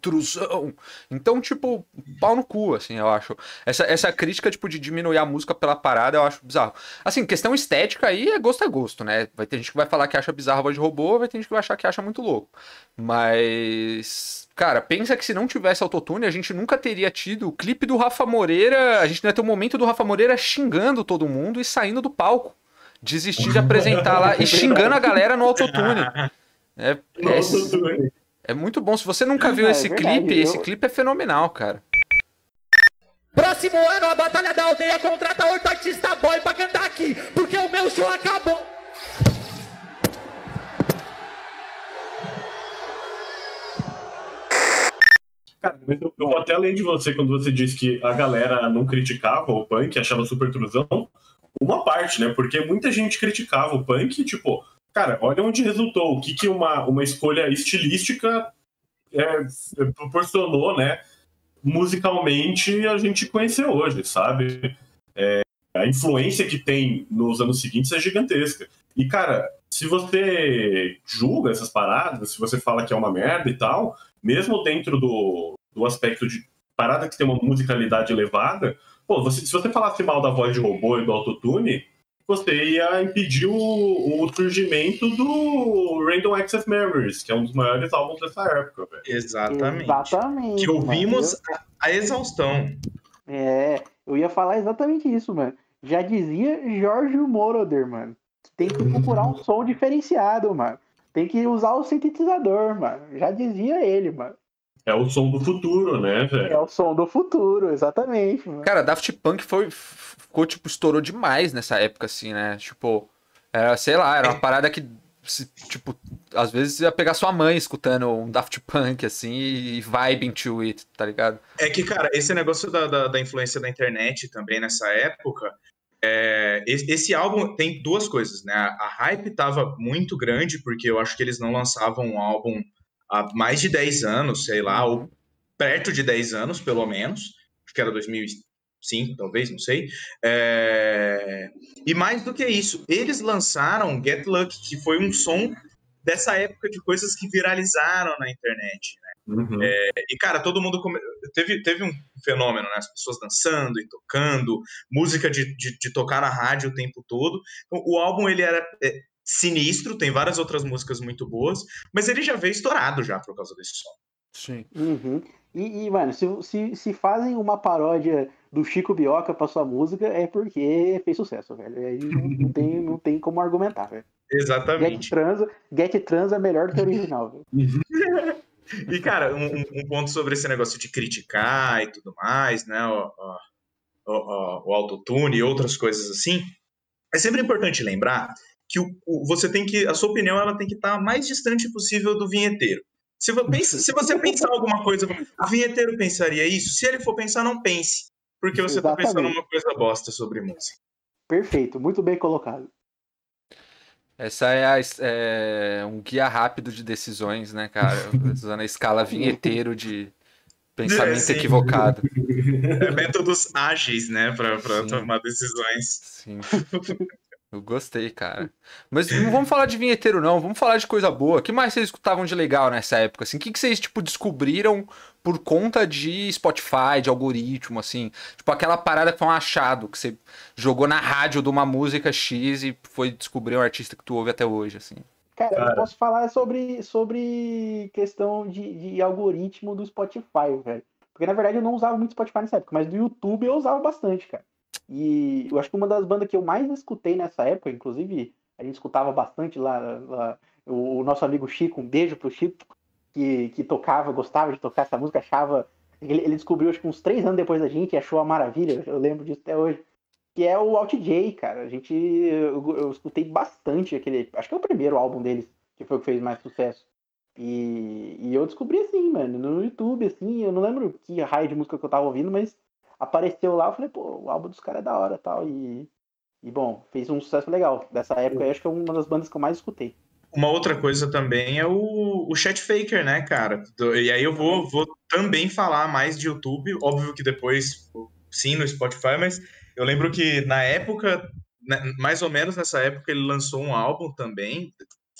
Então, tipo, pau no cu, assim, eu acho. Essa, essa crítica, tipo, de diminuir a música pela parada, eu acho bizarro. Assim, questão estética aí é gosto é gosto, né? Vai ter gente que vai falar que acha bizarro a voz de robô, vai ter gente que vai achar que acha muito louco. Mas Cara, pensa que se não tivesse autotune, a gente nunca teria tido o clipe do Rafa Moreira. A gente não ia ter o momento do Rafa Moreira xingando todo mundo e saindo do palco. Desistir de apresentar lá e xingando a galera no autotune. É, é, é muito bom. Se você nunca viu é, esse verdade, clipe, eu... esse clipe é fenomenal, cara. Próximo ano, a Batalha da Aldeia contrata outro artista boy pra cantar aqui, porque o meu show acabou. Cara, eu, eu até além de você, quando você disse que a galera não criticava o punk, achava super truzão, uma parte, né? Porque muita gente criticava o punk, tipo, cara, olha onde resultou, o que, que uma, uma escolha estilística é, proporcionou, né? Musicalmente a gente conhece hoje, sabe? É, a influência que tem nos anos seguintes é gigantesca. E, cara, se você julga essas paradas, se você fala que é uma merda e tal, mesmo dentro do, do aspecto de parada que tem uma musicalidade elevada, pô, você, se você falasse mal da voz de robô e do autotune, você ia impedir o, o, surgimento do Random Access Memories, que é um dos maiores álbuns dessa época, velho. Exatamente. Exatamente. Que ouvimos a, a, exaustão. É, eu ia falar exatamente isso, mano. Já dizia Jorge Moroder, mano. Tem que procurar um som diferenciado, mano. Tem que usar o sintetizador, mano. Já dizia ele, mano. É o som do futuro, né, velho? É o som do futuro, exatamente. Mano. Cara, Daft Punk foi, ficou, tipo, estourou demais nessa época, assim, né? Tipo, era, sei lá, era uma parada que, tipo, às vezes ia pegar sua mãe escutando um Daft Punk, assim, e vibing to it, tá ligado? É que, cara, esse negócio da, da, da influência da internet também nessa época é, esse álbum tem duas coisas, né? A hype tava muito grande, porque eu acho que eles não lançavam um álbum há mais de 10 anos, sei lá, ou perto de 10 anos, pelo menos. Acho que era 2005, talvez, não sei. É... E mais do que isso, eles lançaram Get Lucky, que foi um som dessa época de coisas que viralizaram na internet, né? Uhum. É, e, cara, todo mundo. Come... Teve, teve um fenômeno, né? As pessoas dançando e tocando, música de, de, de tocar na rádio o tempo todo. Então, o álbum, ele era é, sinistro, tem várias outras músicas muito boas, mas ele já veio estourado já por causa desse som. Sim. Uhum. E, e, mano, se, se, se fazem uma paródia do Chico Bioca pra sua música, é porque fez sucesso, velho. Aí não, não tem, não tem como argumentar, velho. Exatamente. Get Transa, Get Transa é melhor do que o original, velho. E, cara, um, um, ponto sobre esse negócio de criticar e tudo mais, né? O, o, o, o autotune e outras coisas assim. É sempre importante lembrar que o, o, você tem que. A sua opinião ela tem que estar tá mais distante possível do vinheteiro. Se, pensa, se você pensar alguma coisa, o vinheteiro pensaria isso? Se ele for pensar, não pense. Porque você está pensando uma coisa bosta sobre música. Perfeito, muito bem colocado. Essa é, a, é, um guia rápido de decisões, né, cara? Usando a escala vinheteiro de pensamento é, equivocado. É métodos ágeis, né, para tomar decisões. Sim. Eu gostei, cara. Mas não vamos falar de vinheteiro, não. Vamos falar de coisa boa. O que mais vocês escutavam de legal nessa época? Assim, o que, que vocês, tipo, descobriram por conta de Spotify, de algoritmo, assim? Tipo, aquela parada que foi um achado, que você jogou na rádio de uma música X e foi descobrir um artista que tu ouve até hoje, assim. Cara, cara. eu posso falar sobre, sobre questão de, de algoritmo do Spotify, velho. Porque, na verdade, eu não usava muito Spotify nessa época, mas do YouTube eu usava bastante, cara. E eu acho que uma das bandas que eu mais escutei nessa época, inclusive a gente escutava bastante lá, lá o, nosso amigo Chico, um beijo pro Chico, que, que tocava, gostava de tocar essa música, achava. Ele, ele descobriu acho que uns três anos depois da gente e achou a maravilha, eu lembro disso até hoje. Que é o Alt J, cara. A gente. Eu, eu escutei bastante aquele. Acho que é o primeiro álbum deles, que foi o que fez mais sucesso. E, e eu descobri assim, mano, no YouTube, assim, eu não lembro que raio de música que eu tava ouvindo, mas apareceu lá, eu falei, pô, o álbum dos caras é da hora tal. E, e bom, fez um sucesso legal. Dessa época, acho que é uma das bandas que eu mais escutei. Uma outra coisa também é o, o Chat Faker, né, cara? E aí eu vou, vou também falar mais de YouTube, óbvio que depois, sim, no Spotify, mas eu lembro que na época, né, mais ou menos nessa época, ele lançou um álbum também.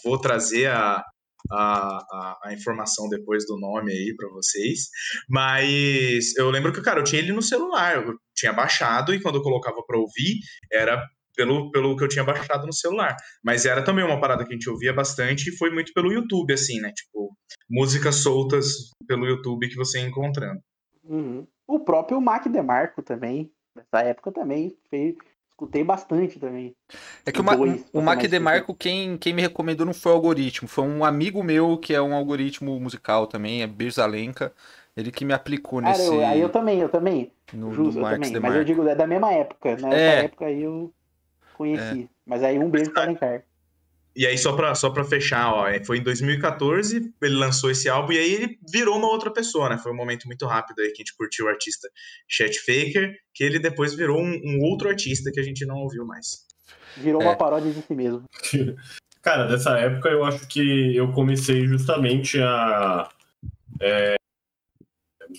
Vou trazer a, a, a, a, informação depois do nome aí para vocês. Mas eu lembro que, cara, eu tinha ele no celular, eu tinha baixado e quando eu colocava para ouvir, era pelo, pelo que eu tinha baixado no celular. Mas era também uma parada que a gente ouvia bastante e foi muito pelo YouTube, assim, né? Tipo, músicas soltas pelo YouTube que você ia encontrando. Uhum. O próprio Mac DeMarco também, nessa época também, fez, escutei bastante também. É que o, Ma o Mac DeMarco, quem, quem me recomendou não foi o algoritmo, foi um amigo meu que é um algoritmo musical também, é Birzalenka. Ele que me aplicou nesse. Cara, eu, aí eu também, eu também. No, Justo, no eu também. Mas eu digo, é da mesma época. Nessa é. época aí eu conheci. É. Mas aí um beijo para Alencar. E aí, só pra, só pra fechar, ó, é, foi em 2014, ele lançou esse álbum e aí ele virou uma outra pessoa, né? Foi um momento muito rápido aí que a gente curtiu o artista Chet Faker, que ele depois virou um, um outro artista que a gente não ouviu mais. Virou é. uma paródia de si mesmo. Cara, dessa época eu acho que eu comecei justamente a é,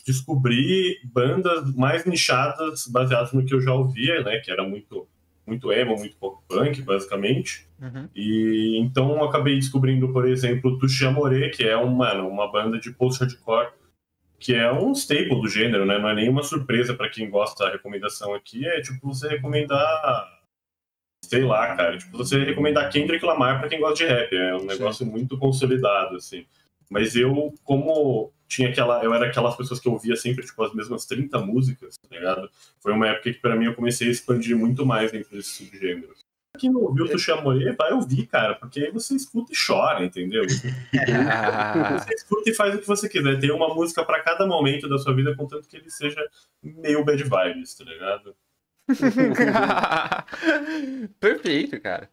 descobrir bandas mais nichadas baseadas no que eu já ouvia, né? Que era muito muito emo, muito pop punk, basicamente. Uhum. E então eu acabei descobrindo, por exemplo, Touché Amoré, que é uma, uma banda de post-hardcore, que é um staple do gênero, né? Não é nenhuma surpresa para quem gosta da recomendação aqui. É tipo você recomendar. Sei lá, cara. Tipo, você recomendar Kendrick Lamar para quem gosta de rap. É um negócio Sim. muito consolidado, assim. Mas eu, como tinha aquela. Eu era aquelas pessoas que ouvia sempre, tipo, as mesmas 30 músicas, tá ligado? Foi uma época que, para mim, eu comecei a expandir muito mais dentro desses subgêneros. Quem não ouviu o Chamoré, vai ouvir, cara, porque aí você escuta e chora, entendeu? você escuta e faz o que você quiser. Tem uma música para cada momento da sua vida, contanto que ele seja meio bad vibes, tá ligado? Perfeito, cara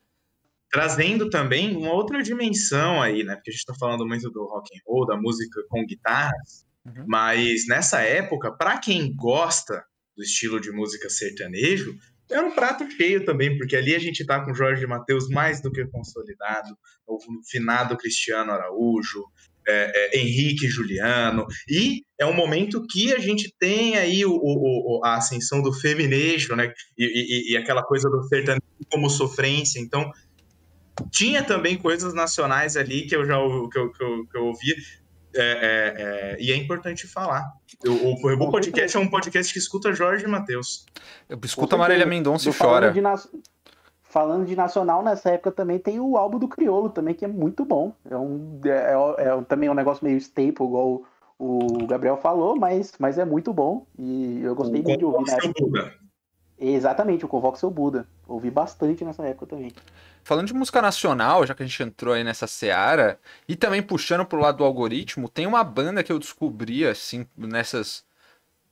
trazendo também uma outra dimensão aí, né? Porque a gente está falando muito do rock and roll, da música com guitarras, uhum. mas nessa época, para quem gosta do estilo de música sertanejo, era um prato cheio também, porque ali a gente tá com Jorge Mateus mais do que consolidado, o finado Cristiano Araújo, é, é, Henrique Juliano, e é um momento que a gente tem aí o, o, a ascensão do feminejo, né, e, e, e aquela coisa do sertanejo como sofrência, então tinha também coisas nacionais ali que eu já que eu, que eu, que eu ouvi. É, é, é, e é importante falar. O, o Rebu Podcast é um podcast que escuta Jorge Matheus. Escuta Marília Mendonça e chora. De falando de nacional, nessa época também tem o álbum do Criolo também, que é muito bom. É, um, é, é, é também um negócio meio staple, igual o, Gabriel falou, mas, mas é muito bom. E eu gostei muito de ouvir. Né? Exatamente, o Convoque Seu Buda. Ouvi bastante nessa época também. Falando de música nacional, já que a gente entrou aí nessa seara, e também puxando pro lado do algoritmo, tem uma banda que eu descobri, assim, nessas,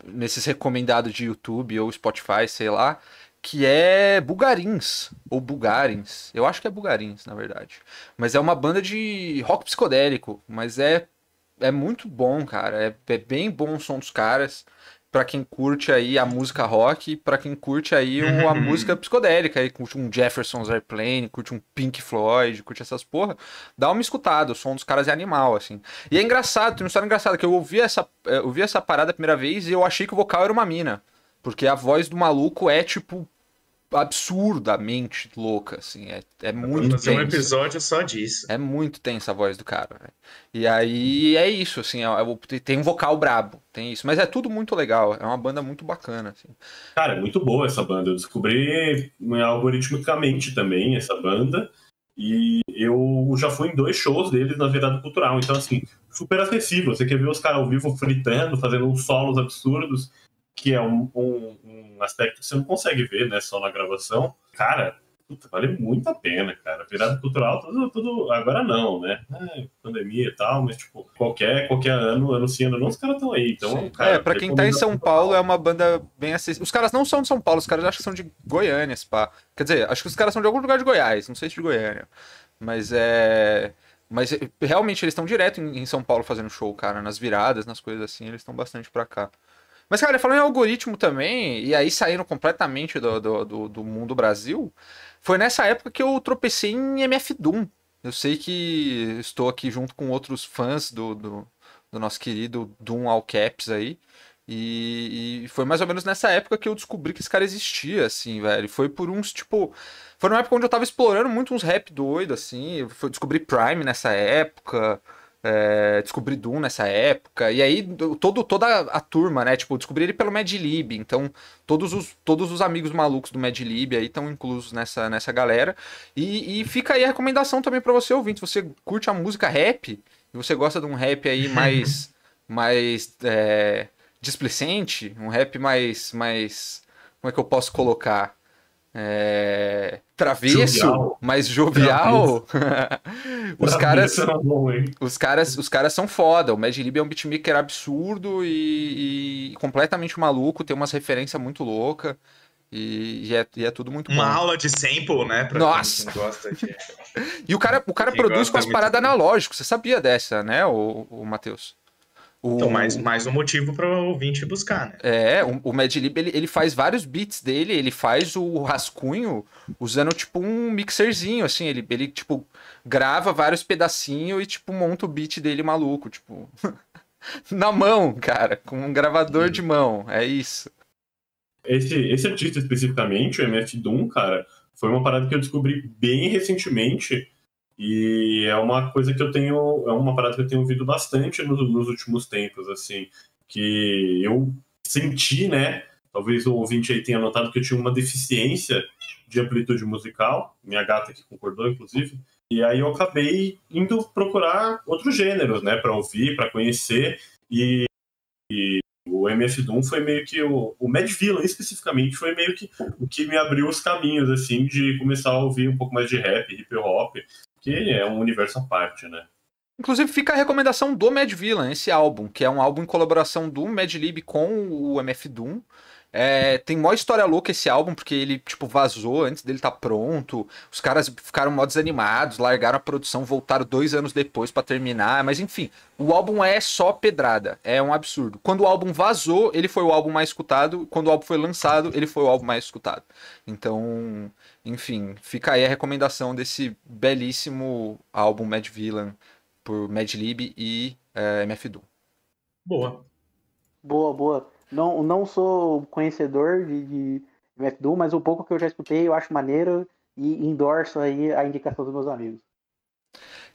nesses recomendados de YouTube ou Spotify, sei lá, que é Bugarins, ou Bugarins. Eu acho que é Bugarins, na verdade. Mas é uma banda de rock psicodélico, mas é, é muito bom, cara. É, é bem bom o som dos caras para quem curte aí a música rock, para quem curte aí a música psicodélica, aí curte um Jefferson's Airplane, curte um Pink Floyd, curte essas porra, dá uma escutada, o som dos caras é animal, assim. E é engraçado, tem uma história engraçada, que eu ouvi essa, eu ouvi essa parada a primeira vez e eu achei que o vocal era uma mina. Porque a voz do maluco é, tipo, absurdamente louca, assim, é, é muito Vamos fazer um episódio só disso. É muito tensa a voz do cara. E aí é isso, assim, é, é, tem um vocal brabo, tem isso, mas é tudo muito legal, é uma banda muito bacana, assim. Cara, é muito boa essa banda, eu descobri né, algoritmicamente também essa banda, e eu já fui em dois shows deles na virada cultural, então assim, super acessível, você quer ver os caras ao vivo fritando, fazendo uns solos absurdos, que é um, um, um aspecto que você não consegue ver, né, só na gravação, cara, puta, vale muito a pena, cara. Virada cultural, tudo, tudo agora não, né? É, pandemia e tal, mas tipo, qualquer, qualquer ano, ano sim, ano não, os caras estão aí. Então, cara, é, pra quem tá em São Paulo, é uma banda bem acessível. Os caras não são de São Paulo, os caras acho que são de Goiânia, pá. Quer dizer, acho que os caras são de algum lugar de Goiás, não sei se de Goiânia. Mas é. Mas realmente eles estão direto em São Paulo fazendo show, cara. Nas viradas, nas coisas assim, eles estão bastante pra cá. Mas, cara, falando em algoritmo também, e aí saindo completamente do, do, do, do mundo Brasil, foi nessa época que eu tropecei em MF Doom. Eu sei que estou aqui junto com outros fãs do, do, do nosso querido Doom All Caps aí. E, e, foi mais ou menos nessa época que eu descobri que esse cara existia, assim, velho. Foi por uns, tipo. Foi numa época onde eu tava explorando muito uns rap doido, assim. Eu descobri Prime nessa época. É, descobri Doom nessa época. E aí, todo, toda a turma, né? Tipo, descobri ele pelo Madlib. Então, todos os, todos os amigos malucos do Madlib aí estão inclusos nessa, nessa galera. E, e fica aí a recomendação também para você ouvir. Se você curte a música rap, e você gosta de um rap aí mais. mais. É, displicente, um rap mais. mais. Como é que eu posso colocar? É, travesso, jovial. mais jovial. os caras, os caras, os caras são foda. O Mad Lib é um beatmaker absurdo e, e, completamente maluco. Tem umas referências muito louca e, e, é, e, é, tudo muito Uma bom. aula de sample, né? Pra Nossa! De... e o cara, o cara produz com as paradas analógicas. Você sabia dessa, né, o, o Matheus? O... Então, mais, mais um motivo para o ouvinte buscar, né? É, o, o Madlib, ele, ele faz vários beats dele, ele faz o rascunho usando, tipo, um mixerzinho, assim, ele, ele tipo, grava vários pedacinhos e, tipo, monta o beat dele maluco, tipo... na mão, cara, com um gravador de mão, é isso. Esse, esse artista especificamente, o MF Doom, cara, foi uma parada que eu descobri bem recentemente e é uma coisa que eu tenho, é uma parada que eu tenho ouvido bastante nos, nos últimos tempos, assim, que eu senti, né? Talvez o ouvinte aí tenha notado que eu tinha uma deficiência de amplitude musical, minha gata que concordou, inclusive. E aí eu acabei indo procurar outros gêneros, né, para ouvir, para conhecer. E, e, o MF Doom foi meio que o, o Mad Villain especificamente foi meio que o que me abriu os caminhos assim de começar a ouvir um pouco mais de rap, hip hop que é um universo à parte, né? Inclusive fica a recomendação do Mad Villain, esse álbum, que é um álbum em colaboração do Madlib com o MF Doom. É, tem mó história louca esse álbum, porque ele, tipo, vazou antes dele estar tá pronto. Os caras ficaram mó desanimados, largaram a produção, voltaram dois anos depois para terminar. Mas enfim, o álbum é só pedrada. É um absurdo. Quando o álbum vazou, ele foi o álbum mais escutado. Quando o álbum foi lançado, ele foi o álbum mais escutado. Então, enfim, fica aí a recomendação desse belíssimo álbum Mad Villain por Madlib e é, MF Doom. Boa. Boa, boa. Não, não sou conhecedor de, de MF Doom, mas o pouco que eu já escutei eu acho maneiro e endorso aí a indicação dos meus amigos.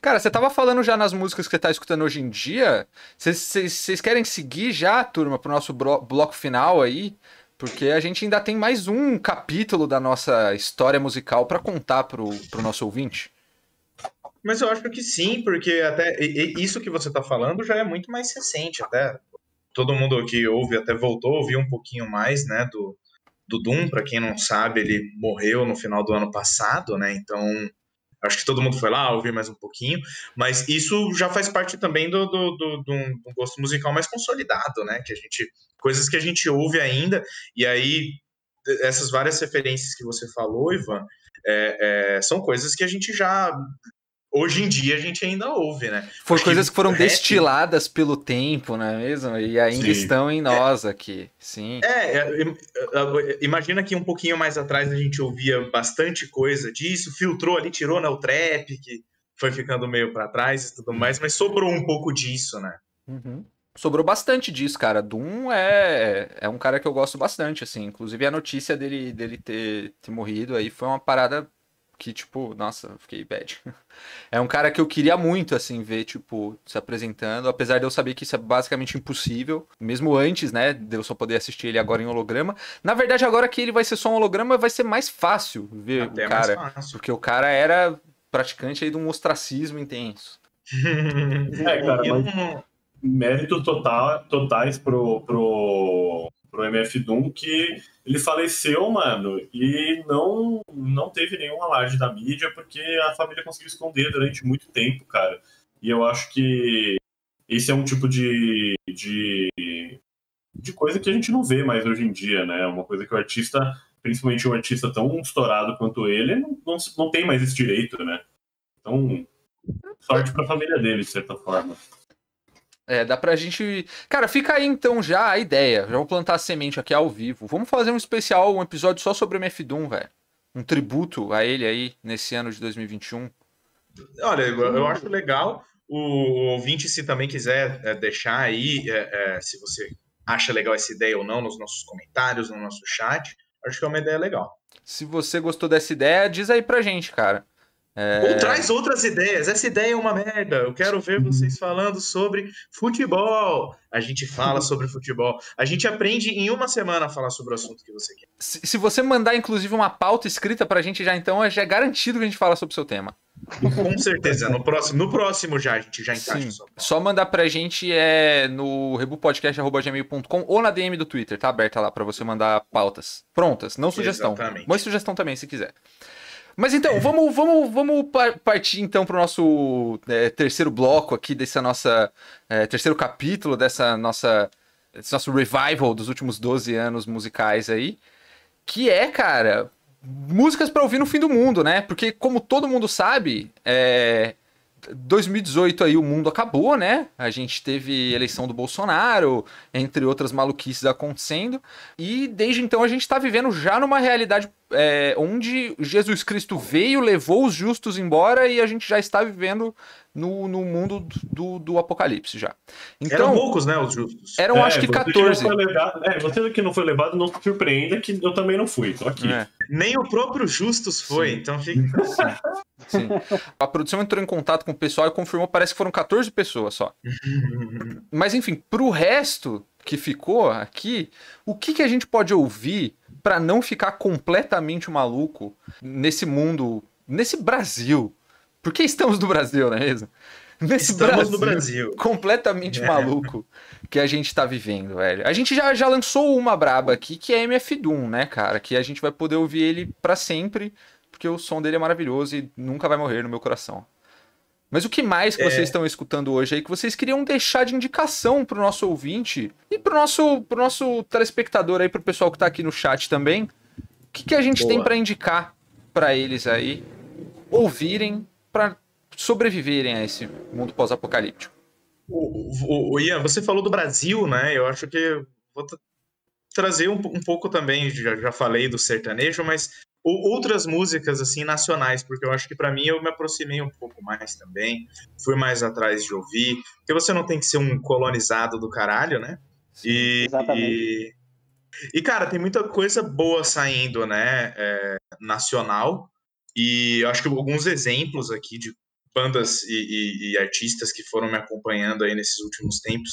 Cara, você tava falando já nas músicas que você tá escutando hoje em dia. Vocês querem seguir já, turma, pro nosso bloco final aí? Porque a gente ainda tem mais um capítulo da nossa história musical para contar pro, pro nosso ouvinte. Mas eu acho que sim, porque até isso que você está falando já é muito mais recente, até. Todo mundo que ouve até voltou a ouvir um pouquinho mais, né, do, do Doom, para quem não sabe, ele morreu no final do ano passado, né? Então, acho que todo mundo foi lá ouvir mais um pouquinho, mas isso já faz parte também do, do, do, do, do gosto musical mais consolidado, né? Que a gente coisas que a gente ouve ainda, e aí essas várias referências que você falou, Ivan, é, é, são coisas que a gente já. Hoje em dia a gente ainda ouve, né? Foi coisas que, que foram rap... destiladas pelo tempo, não é mesmo? E ainda Sim. estão em é. nós é, aqui. Sim. É, é, imagina que um pouquinho mais atrás a gente ouvia bastante coisa disso, filtrou ali, tirou né, o trap, que foi ficando meio para trás e tudo mais, mas sobrou um pouco disso, né? Uhum sobrou bastante disso, cara. Doom é, é um cara que eu gosto bastante, assim. Inclusive a notícia dele, dele ter, ter morrido aí foi uma parada que, tipo, nossa, fiquei bad. É um cara que eu queria muito, assim, ver, tipo, se apresentando, apesar de eu saber que isso é basicamente impossível, mesmo antes, né, de eu só poder assistir ele agora em holograma. Na verdade, agora que ele vai ser só um holograma, vai ser mais fácil ver Até o cara, porque o cara era praticante aí de um ostracismo intenso. é, cara, mas méritos total, totais pro, pro, pro MF Doom que ele faleceu, mano, e não, não teve nenhum alarde da mídia porque a família conseguiu esconder durante muito tempo, cara. E eu acho que esse é um tipo de, de, de coisa que a gente não vê mais hoje em dia, né? Uma coisa que o artista, principalmente um artista tão estourado quanto ele, não, não, não tem mais esse direito, né? Então, sorte pra família dele, de certa forma. É, dá pra gente. Cara, fica aí então já a ideia. Já vou plantar a semente aqui ao vivo. Vamos fazer um especial, um episódio só sobre o MF Doom, velho. Um tributo a ele aí nesse ano de 2021. Olha, eu acho legal. O ouvinte, se também quiser é, deixar aí, é, é, se você acha legal essa ideia ou não, nos nossos comentários, no nosso chat, acho que é uma ideia legal. Se você gostou dessa ideia, diz aí pra gente, cara. É... Ou traz outras ideias. Essa ideia é uma merda. Eu quero ver vocês falando sobre futebol. A gente fala sobre futebol. A gente aprende em uma semana a falar sobre o assunto que você quer. Se, se você mandar, inclusive, uma pauta escrita pra gente já, então, já é garantido que a gente fala sobre o seu tema. Com certeza. No próximo, no próximo já, a gente já encaixa. Sim. Só mandar pra gente é no rebupodcast.gmail.com ou na DM do Twitter. Tá aberta lá pra você mandar pautas prontas. Não sugestão. Exatamente. Mas sugestão também, se quiser. Mas então, vamos, vamos, vamos partir então para o nosso é, terceiro bloco aqui dessa nossa. É, terceiro capítulo dessa nossa. Desse nosso revival dos últimos 12 anos musicais aí. Que é, cara, músicas para ouvir no fim do mundo, né? Porque, como todo mundo sabe, é, 2018 aí o mundo acabou, né? A gente teve eleição do Bolsonaro, entre outras maluquices acontecendo. E desde então a gente está vivendo já numa realidade é, onde Jesus Cristo veio, levou os justos embora e a gente já está vivendo no, no mundo do, do apocalipse já. Então, eram poucos, né, os justos. Eram é, acho que 14. Que levado, é, você que não foi levado, não se surpreenda que eu também não fui, tô aqui. É. Nem o próprio Justus foi, Sim. então fica... Sim. A produção entrou em contato com o pessoal e confirmou, parece que foram 14 pessoas só. Mas enfim, pro resto que ficou aqui, o que, que a gente pode ouvir para não ficar completamente maluco nesse mundo, nesse Brasil porque estamos no Brasil, não é mesmo? Nesse estamos Brasil, no Brasil. Completamente é. maluco que a gente tá vivendo, velho. A gente já, já lançou uma braba aqui, que é MF Doom, né, cara? Que a gente vai poder ouvir ele para sempre, porque o som dele é maravilhoso e nunca vai morrer no meu coração. Mas o que mais que é... vocês estão escutando hoje aí que vocês queriam deixar de indicação pro nosso ouvinte e pro nosso, pro nosso telespectador aí, pro pessoal que tá aqui no chat também? O que, que a gente Boa. tem para indicar para eles aí ouvirem para sobreviverem a esse mundo pós-apocalíptico. O, o, o, Ian, você falou do Brasil, né? Eu acho que vou trazer um, um pouco também, já, já falei do sertanejo, mas outras músicas assim nacionais, porque eu acho que para mim eu me aproximei um pouco mais também, fui mais atrás de ouvir, porque você não tem que ser um colonizado do caralho, né? E, Exatamente. E, e cara, tem muita coisa boa saindo, né? É, nacional. E eu acho que alguns exemplos aqui de bandas e, e, e, artistas que foram me acompanhando aí nesses últimos tempos.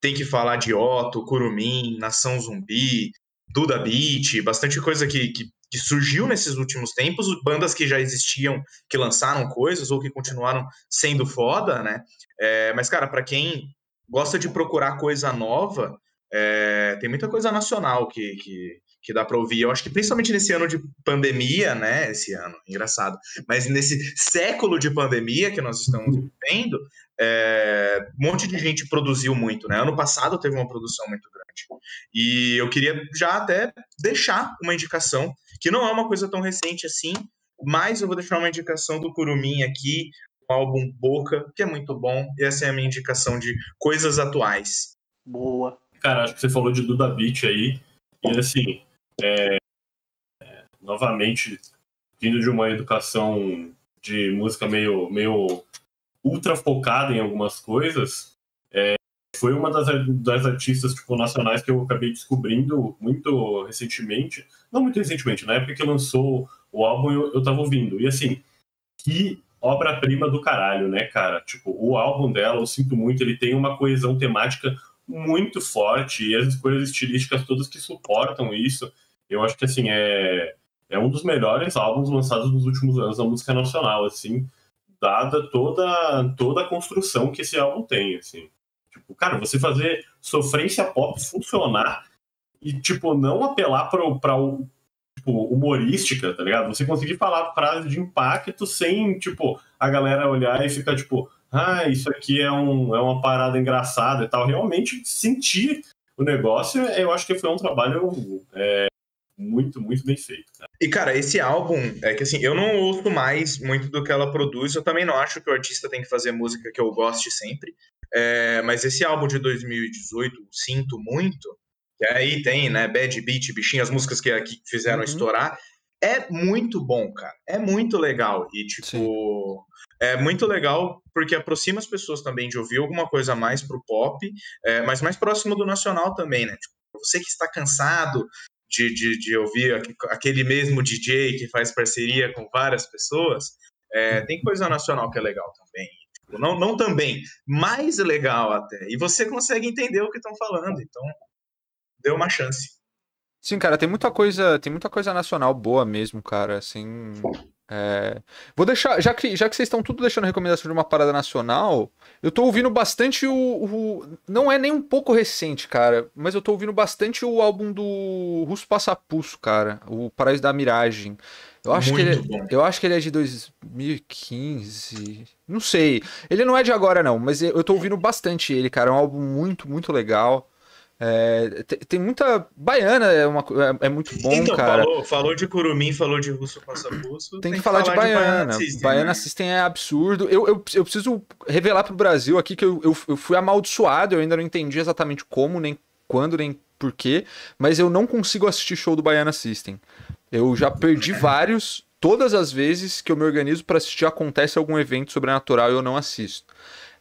Tem que falar de Otto, Curumim, Nação Zumbi, Duda Beat, bastante coisa que, que, que, surgiu nesses últimos tempos, bandas que já existiam, que lançaram coisas ou que continuaram sendo foda, né? É, mas, cara, para quem gosta de procurar coisa nova, é, tem muita coisa nacional que, que, que dá para ouvir. Eu acho que principalmente nesse ano de pandemia, né? Esse ano, engraçado. Mas nesse século de pandemia que nós estamos vivendo, é, um monte de gente produziu muito, né? Ano passado teve uma produção muito grande. E eu queria já até deixar uma indicação, que não é uma coisa tão recente assim, mas eu vou deixar uma indicação do Curumim aqui, o álbum Boca, que é muito bom. E essa é a minha indicação de coisas atuais. Boa. Cara, acho que você falou de Duda Beat aí. E assim, é, novamente, vindo de uma educação de música meio, meio ultra focada em algumas coisas, é, foi uma das, das artistas tipo, nacionais que eu acabei descobrindo muito recentemente. Não muito recentemente, na época que lançou o álbum eu, eu tava ouvindo. E assim, que obra-prima do caralho, né, cara? Tipo, o álbum dela, eu sinto muito, ele tem uma coesão temática muito forte e as escolhas estilísticas todas que suportam isso. Eu acho que, assim, é, é um dos melhores álbuns lançados nos últimos anos da música nacional, assim, dada toda, toda a construção que esse álbum tem, assim. Tipo, cara, você fazer sofrência pop funcionar e, tipo, não apelar pro, pra tipo, humorística, tá ligado? Você conseguir falar frase de impacto sem, tipo, a galera olhar e ficar, tipo, ah, isso aqui é, um, é uma parada engraçada e tal. Realmente sentir o negócio, eu acho que foi um trabalho é, muito, muito bem feito. Cara. E, cara, esse álbum, é que assim, eu não ouço mais muito do que ela produz, eu também não acho que o artista tem que fazer música que eu goste sempre. É, mas esse álbum de 2018, Sinto Muito, que aí tem, né, Bad Beat, Bichinho, as músicas que, que fizeram uhum. estourar, é muito bom, cara. É muito legal. E, tipo, Sim. é muito legal porque aproxima as pessoas também de ouvir alguma coisa mais pro pop, é, mas mais próximo do nacional também, né? Tipo, você que está cansado de, de, de, ouvir aquele mesmo DJ que faz parceria com várias pessoas, é, tem coisa nacional que é legal também. Tipo, não, não também, mais legal até. E você consegue entender o que estão falando. Então, deu uma chance. Sim, cara, tem muita coisa, tem muita coisa nacional boa mesmo, cara, assim. É... Vou deixar, já que, já que vocês estão tudo deixando recomendação de uma parada nacional, eu tô ouvindo bastante o, o, Não é nem um pouco recente, cara, mas eu tô ouvindo bastante o álbum do Russo Passapuço, cara, o Paraíso da Miragem. Eu acho, que ele, é, eu acho que ele é de 2015. Não sei. Ele não é de agora, não, mas eu tô ouvindo bastante ele, cara. É um álbum muito, muito legal. É, tem, tem, muita. Baiana é, uma, é, é muito bom, então, cara. Falou, falou de Curumim, falou de Russo Passapuço. Tem, tem que, falar, falar de Baiana. De Baiana, Baiana né? System é absurdo. Eu, eu, eu preciso revelar pro Brasil aqui que eu, eu, eu fui amaldiçoado, eu ainda não entendi exatamente como, nem quando, nem porquê, mas eu não consigo assistir show do Baiana System. Eu já perdi vários. Todas as vezes que eu me organizo para assistir, acontece algum evento sobrenatural e eu não assisto.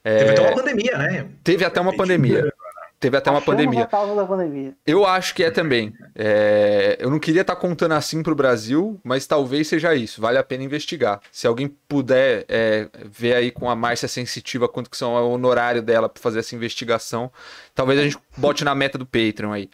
É... Teve até uma pandemia, né? Teve até uma pandemia. Teve até uma pandemia. pandemia. Eu acho que é também. É... Eu não queria estar tá contando assim para o Brasil, mas talvez seja isso. Vale a pena investigar. Se alguém puder é, ver aí com a Márcia Sensitiva quanto que são o honorário dela para fazer essa investigação, talvez a gente bote na meta do Patreon aí.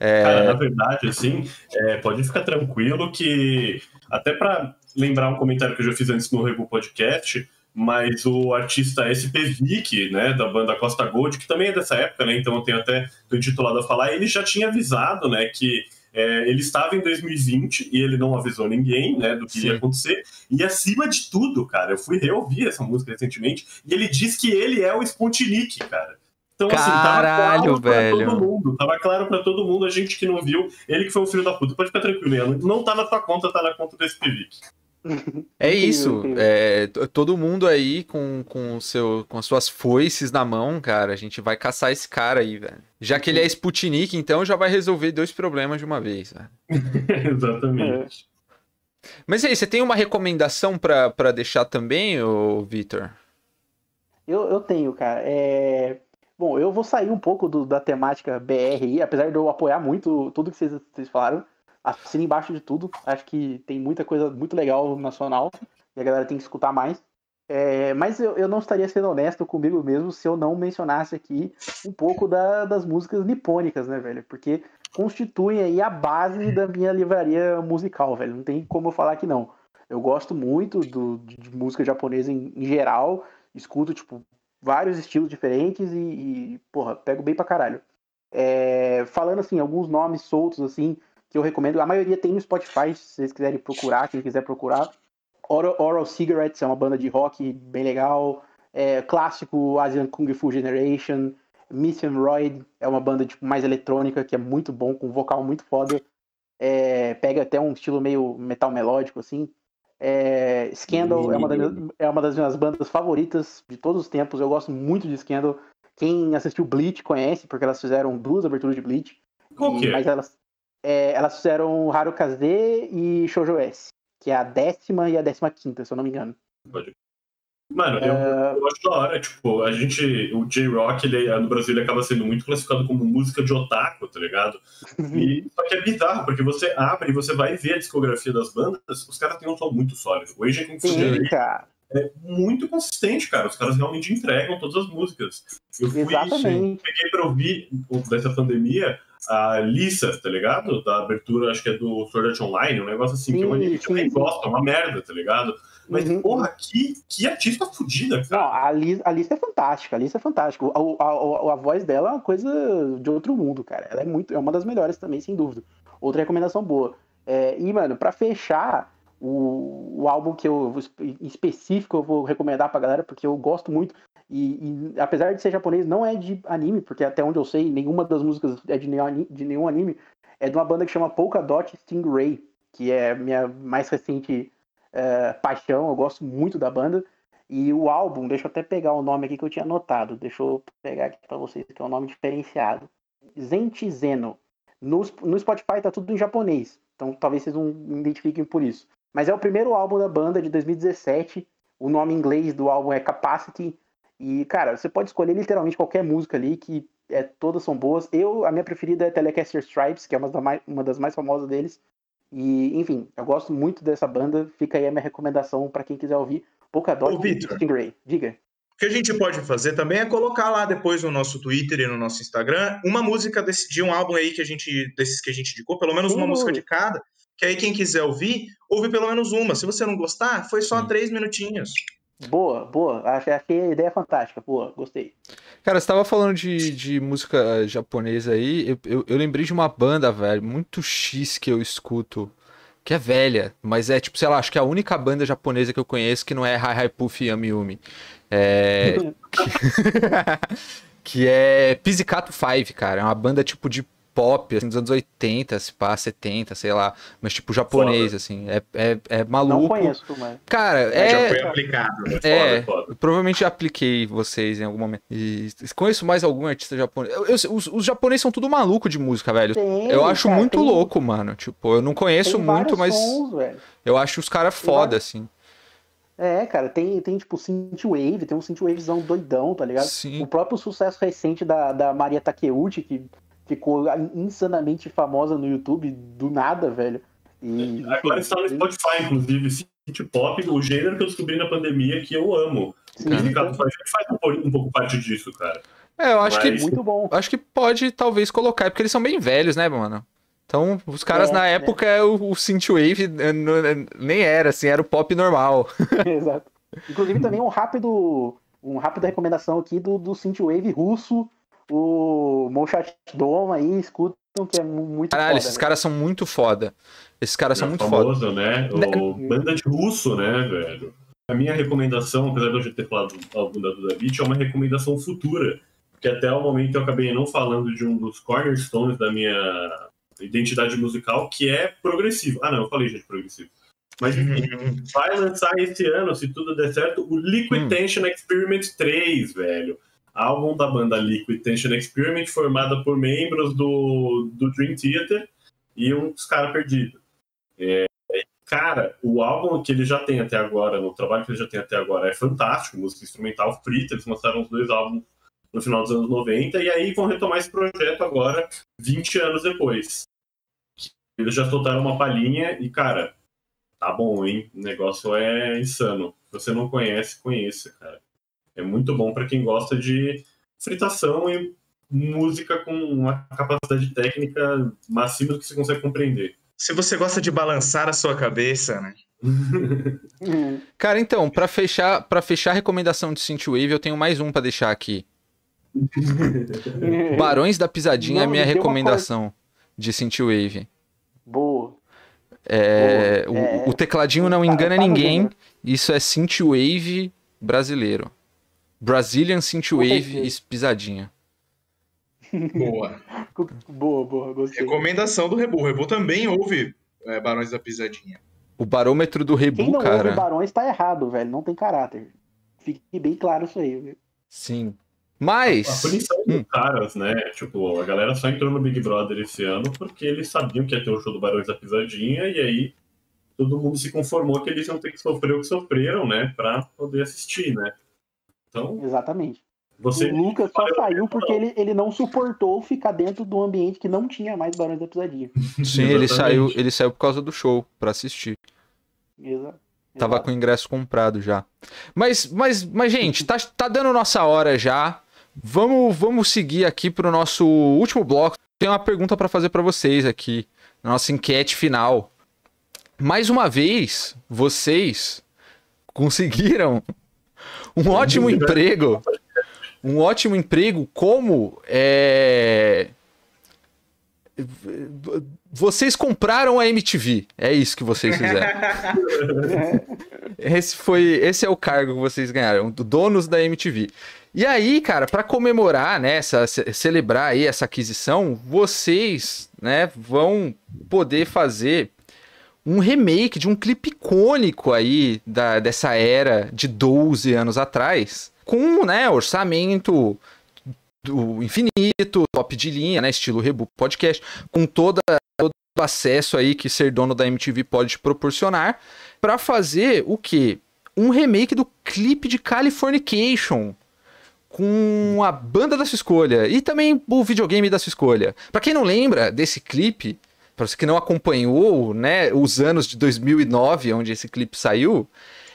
É... Cara, na verdade, assim, é, pode ficar tranquilo que até para lembrar um comentário que eu já fiz antes no Rebo Podcast, mas o artista SP Vick, né, da banda Costa Gold, que também é dessa época, né, então eu tenho até tô intitulado a falar, ele já tinha avisado, né, que é, ele estava em 2020 e ele não avisou ninguém, né, do que Sim. ia acontecer. E acima de tudo, cara, eu fui reouvir essa música recentemente e ele diz que ele é o Sputnik, cara. Então, Caralho, assim, tava claro velho. pra todo mundo. Tava claro pra todo mundo, a gente que não viu, ele que foi o filho da puta. Pode ficar tranquilo, não tá na tua conta, tá na conta do SPVIC. É isso. É, todo mundo aí com, com, seu, com as suas foices na mão, cara. A gente vai caçar esse cara aí, velho. Já que ele é Sputnik, então já vai resolver dois problemas de uma vez, velho. Exatamente. Mas aí, você tem uma recomendação para deixar também, ô Vitor? Eu, eu tenho, cara. É... Bom, eu vou sair um pouco do, da temática BR, apesar de eu apoiar muito tudo que vocês, vocês falaram assina embaixo de tudo. Acho que tem muita coisa muito legal nacional e a galera tem que escutar mais. É, mas eu, eu, não estaria sendo honesto comigo mesmo se eu não mencionasse aqui um pouco da, das músicas nipônicas, né, velho? Porque constituem aí a base da minha livraria musical, velho. Não tem como eu falar que não. Eu gosto muito do, de, música japonesa em, em, geral, escuto, tipo, vários estilos diferentes e, e porra, pego bem pra caralho. É, falando, assim, alguns nomes soltos, assim, que eu recomendo. A maioria tem no Spotify, se vocês quiserem procurar, quem quiser procurar. Oral, Oral Cigarettes é uma banda de rock bem legal. É, clássico Asian Kung Fu Generation. Miss Royd é uma banda tipo, mais eletrônica, que é muito bom, com um vocal muito foda. É, pega até um estilo meio metal melódico, assim. É, Scandal é uma, das, é uma das minhas bandas favoritas de todos os tempos. Eu gosto muito de Scandal. Quem assistiu Bleach conhece, porque elas fizeram duas aberturas de Bleach. Qual que é? Mas elas, é, elas fizeram Harukaze e Shoujo S, que é a décima e a décima quinta, se eu não me engano. Mano, eu, uh... eu, acho da hora, tipo, a gente, o J-Rock, no Brasil, ele acaba sendo muito classificado como música de otaku, tá ligado? E, só que é bizarro, porque você abre e você vai ver a discografia das bandas, os caras têm um som muito sólido. O Kung Fu é muito consistente, cara. Os caras realmente entregam todas as músicas. Eu fui, Exatamente. peguei pra ouvir dessa pandemia, a Lisa, tá ligado? Da abertura, acho que é do Sword Art Online, um negócio assim, Sim, que é um anime que eu nem gosto, é uma merda, tá ligado? Mas, Uhum. porra, que, que artista fodida, Não, cara. a Alice, a Alice é fantástica, a Alice é fantástica. A, a, a, a voz dela é uma coisa de outro mundo, cara. Ela é muito, é uma das melhores também, sem dúvida. Outra recomendação boa. É, e, mano, pra fechar, o, o álbum que eu em específico eu vou recomendar pra galera, porque eu gosto muito. E, e apesar de ser japonês, não é de anime, porque até onde eu sei, nenhuma das músicas é de nenhum, de nenhum anime. É de uma banda que chama Polka Dot Stingray, que é minha mais recente é, paixão. Eu gosto muito da banda. E o álbum, deixa eu até pegar o nome aqui que eu tinha anotado. Deixa eu pegar aqui pra vocês, que é um nome diferenciado. Zenti Zeno. No, no Spotify tá tudo em japonês. Então talvez vocês não identifiquem por isso. Mas é o primeiro álbum da banda de 2017. O nome em inglês do álbum é Capacity. E, cara, você pode escolher literalmente qualquer música ali, que é, todas são boas. Eu, a minha preferida é Telecaster Stripes, que é uma das mais, uma das mais famosas deles. E, enfim, eu gosto muito dessa banda. Fica aí a minha recomendação pra quem quiser ouvir. Polkadot Ô. Stingray. Diga. O que a gente pode fazer também é colocar lá depois no nosso Twitter e no nosso Instagram uma música desse- de um álbum aí que a gente desses que a gente indicou, pelo menos Sem uma música de cada, que aí quem quiser ouvir, ouve pelo menos uma. Se você não gostar, foi só Sim. três minutinhos. Boa, boa. Achei, achei a ideia fantástica. Boa, gostei. Cara, você tava falando de, de música eh, japonesa aí, eu, eu, eu lembrei de uma banda, velho, muito X que eu escuto, que é velha, mas é tipo, sei lá, acho que é a única banda japonesa que eu conheço que não é Hi Hi Puff Yami Yumi. É... que é Pizzicato 5, cara, é uma banda tipo de pop, assim, dos anos 80, se pá, 70, sei lá, mas tipo japonês, assim, é, é, é Não maluco. conheço, mas. Cara, Já é... foi aplicado. É, Foda, foda. eu provavelmente já apliquei vocês em algum momento. E conheço mais algum artista japonês. Eu- eu- os, os japoneses são tudo maluco de música, velho. Tem, eu acho cara, muito tem- louco, mano. Tipo, eu não conheço tem muito, mas sons, velho. eu acho os caras foda, vários- assim. É, cara, tem, tem tipo synthwave, tem um synthwavezão doidão, tá ligado? Sim. O próprio sucesso recente da, da Maria Takeuchi, que ficou insanamente famosa no YouTube do nada, velho. E, Agora está no Spotify, inclusive, City Pop, o gênero que eu descobri na pandemia que eu amo. Sim, O faz, faz um, pouco- um pouco parte disso, cara. É, eu acho Mas- que muito bom. acho que pode talvez colocar, porque eles são bem velhos, né, mano? Então, os caras É, na é. época, o, o synthwave não- eh, nem era, assim, era o pop normal. Exato. Inclusive também um rápido, um rápida recomendação aqui do, do synthwave russo, o Moshat Dom aí, escutam que é mu- muito Caralho, foda, esses velho. caras são muito foda. Esses caras são É muito foda. famoso, né? O banda de russo, né, velho? A minha recomendação, apesar de eu já ter falado algum da Duda Beat, é uma recomendação futura. Porque até o momento eu acabei não falando de um dos cornerstones da minha identidade musical, que é progressivo. Ah, não, eu falei já de progressivo. Mas enfim, vai lançar esse ano, se tudo der certo, o Liquid Hum. Tension Experiment 3, velho. Álbum da banda Liquid Tension Experiment, formada por membros do, do Dream Theater e uns caras perdidos. É, cara, o álbum que ele já tem até agora, no trabalho que ele já tem até agora, é fantástico, música instrumental frita, eles mostraram os dois álbuns no final dos anos 90, e aí vão retomar esse projeto agora, 20 anos depois. Eles já soltaram uma palhinha e, cara, tá bom, hein? O negócio é insano. Se você não conhece, conheça, cara. É muito bom pra quem gosta de fritação e música com uma capacidade técnica máxima que você consegue compreender. Se você gosta de balançar a sua cabeça, né? Cara, então, pra fechar, para fechar a recomendação de Synthwave, eu tenho mais um pra deixar aqui. Barões da Pisadinha é a Não, minha deu uma recomendação de Synthwave. Boa. É, Boa. o, É, o tecladinho não engana tá ninguém. Isso é Synthwave brasileiro. Brazilian Synthwave e Pisadinha. Boa. Boa, boa, gostei. Recomendação do Rebu. O Rebu também ouve é, Barões da Pisadinha. O barômetro do Quem Rebu, não cara. ouve Barões tá errado, velho. Não tem caráter. Fique bem claro isso aí. viu? Sim. A Mas. punição Hum. dos caras, né? Tipo, a galera só entrou no Big Brother esse ano porque eles sabiam que ia ter o show do Barões da Pisadinha e aí todo mundo se conformou que eles iam ter que sofrer o que sofreram, né? Pra poder assistir, né? Então, Exatamente. você. O Lucas só saiu porque ele, ele não suportou ficar dentro do ambiente que não tinha mais Barões da Pisadinha. Sim, ele saiu, ele saiu por causa do show pra assistir. Exato. Tava com o ingresso comprado já. Mas, mas, mas gente, tá, tá dando nossa hora já. Vamos, vamos seguir aqui pro nosso último bloco. tenho uma pergunta para fazer para vocês aqui, na nossa enquete final. Mais uma vez, vocês conseguiram um ótimo emprego. Um ótimo emprego como é... Vocês compraram a MTV. É isso que vocês fizeram. esse foi, esse é o cargo que vocês ganharam, donos da MTV. E aí, cara, para comemorar, né, essa, celebrar aí essa aquisição, vocês, né, vão poder fazer um remake de um clipe icônico aí da, dessa era de 12 anos atrás, com, né, orçamento do infinito, top de linha, né, estilo Rebu Podcast, com toda todo o acesso aí que ser dono da MTV pode te proporcionar, para fazer o quê? Um remake do clipe de Californication, com a banda da sua escolha e também o videogame da sua escolha. Para quem não lembra desse clipe, para você que não acompanhou, né, os anos de 2009 onde esse clipe saiu,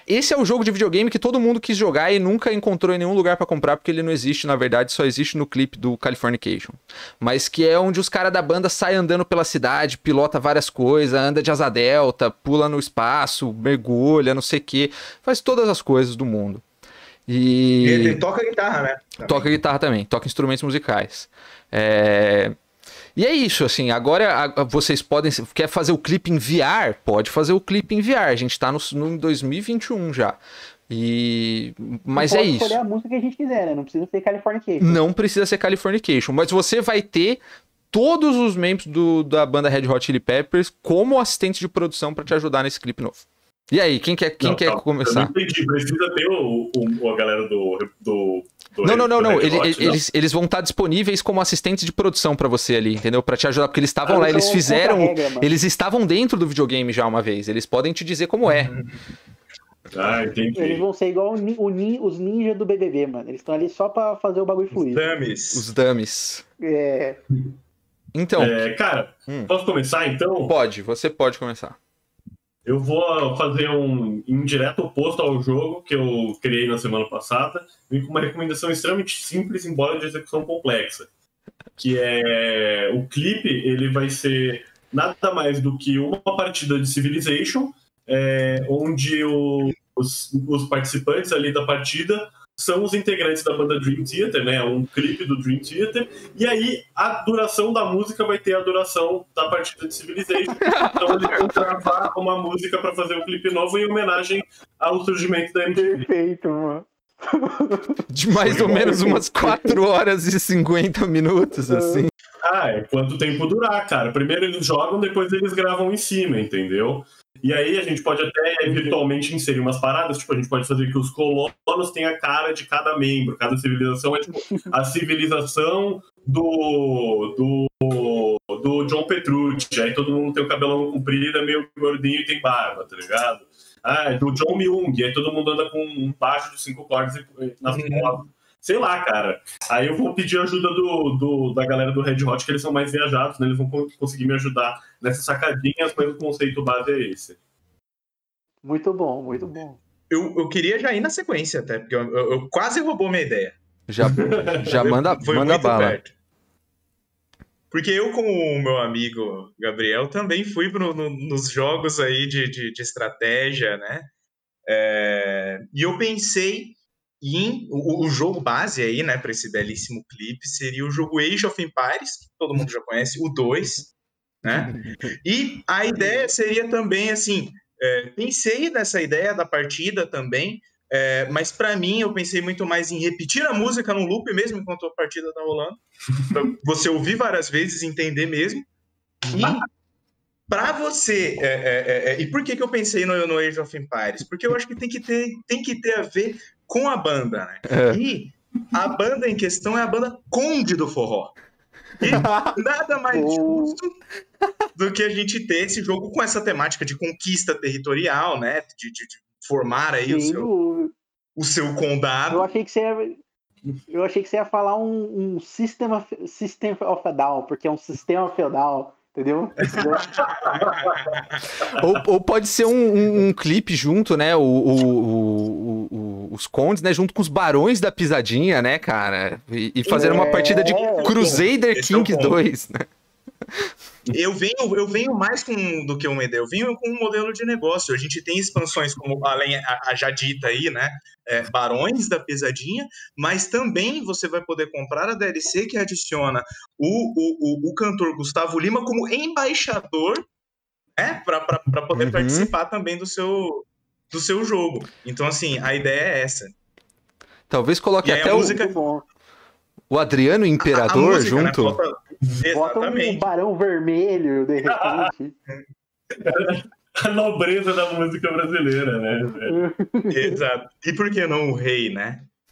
esse é o jogo de videogame que todo mundo quis jogar e nunca encontrou em nenhum lugar para comprar porque ele não existe, na verdade, só existe no clipe do Californication. Mas que é onde os caras da banda saem andando pela cidade, pilota várias coisas, anda de asa delta, pula no espaço, mergulha, não sei o que, faz todas as coisas do mundo. E... Ele toca guitarra, né? Também. Toca guitarra também, toca instrumentos musicais. É... E é isso, assim, agora vocês podem. Quer fazer o clipe em VR? Pode fazer o clipe em VR. A gente tá no, no 2021 já. E. Mas é isso. Pode escolher a música que a gente quiser, né? Não precisa ser Californication. Não precisa ser Californication. Mas você vai ter todos os membros do, da banda Red Hot Chili Peppers como assistentes de produção para te ajudar nesse clipe novo. E aí, quem quer, quem não, quer começar? Eu não entendi, precisa ter o, o, a galera do, do não, não, não, não. Ele, Hot, eles, eles vão estar disponíveis como assistentes de produção para você ali, entendeu? Para te ajudar, porque eles estavam ah, lá, eles fizeram. Regra, eles estavam dentro do videogame já uma vez. Eles podem te dizer como é. Ah, entendi. Eles vão ser igual o, o, os ninjas do BBB, mano. Eles estão ali só pra fazer o bagulho fluir. Os dummies. Os dummies. É. Então. É, cara, hum. posso começar então? Pode, você pode começar. Eu vou fazer um indireto oposto ao jogo que eu criei na semana passada, vim com uma recomendação extremamente simples, embora de execução complexa. Que é o clipe, ele vai ser nada mais do que uma partida de Civilization, é, onde os, os participantes ali da partida são os integrantes da banda Dream Theater, né? Um clipe do Dream Theater. E aí a duração da música vai ter a duração da partida de Civilization. Então eles vão gravar uma música para fazer um clipe novo em homenagem ao surgimento da MTV. Perfeito, mano. De mais ou menos umas 4 horas e 50 minutos, assim. Ah, é quanto tempo durar, cara. Primeiro eles jogam, depois eles gravam em cima, entendeu? E aí a gente pode até virtualmente inserir umas paradas, tipo, a gente pode fazer que os colonos tenham a cara de cada membro, cada civilização é tipo a civilização do, do, do John Petrucci, aí todo mundo tem o cabelão comprido, é meio gordinho e tem barba, tá ligado? Ah, do John Myung, aí todo mundo anda com um baixo de cinco cordas nas uhum. costas. Sei lá, cara. Aí eu vou pedir ajuda do, do, da galera do Red Hot, que eles são mais viajados, né? Eles vão conseguir me ajudar nessas sacadinhas, mas o conceito base é esse. Muito bom, muito bom. Eu, eu queria já ir na sequência até, porque eu, eu, eu quase roubou minha ideia. Já, já manda, Foi manda bala. Perto. Porque eu, como o meu amigo Gabriel, também fui pro, no, nos jogos aí de, de, de estratégia, né? É, e eu pensei e o, o, jogo base aí, né, para esse belíssimo clipe seria o jogo Age of Empires, que todo mundo já conhece, o 2, né? E a ideia seria também assim, é, pensei nessa ideia da partida também, é, mas para mim eu pensei muito mais em repetir a música no loop mesmo enquanto a partida tá rolando, pra você ouvir várias vezes, entender mesmo. E para você, é, é, é, e por que, que eu pensei no, no Age of Empires? Porque eu acho que tem que ter, tem que ter a ver com a banda, né? É. E a banda em questão é a banda Conde do Forró. E nada mais justo do que a gente ter esse jogo com essa temática de conquista territorial, né? De, de, de formar aí o seu, o seu condado. Eu achei que você ia, eu achei que você ia falar um, um system, of, system of a Down, porque é um sistema feudal entendeu? ou, ou, pode ser um, um, um, clipe junto, né? O, o, o, os condes, né? Junto com os barões da pisadinha, né, cara? E, e fazer uma partida de É, Crusader esse é King ponto. 2, né? Eu venho, eu venho mais com, do que uma ideia, eu venho com um modelo de negócio. A gente tem expansões como além a, a já dita aí, né? é, Barões da Pesadinha, mas também você vai poder comprar a DLC que adiciona o, o, o, o cantor Gustavo Lima como embaixador, né? Para poder Uhum. participar também do seu, do seu jogo. Então, assim, a ideia é essa. Talvez coloque E a até o, música- o Adriano A- a Imperador música, né, junto. bota- um Exatamente. barão vermelho, de repente. A nobreza da música brasileira, né? Exato. E por que não o rei, né?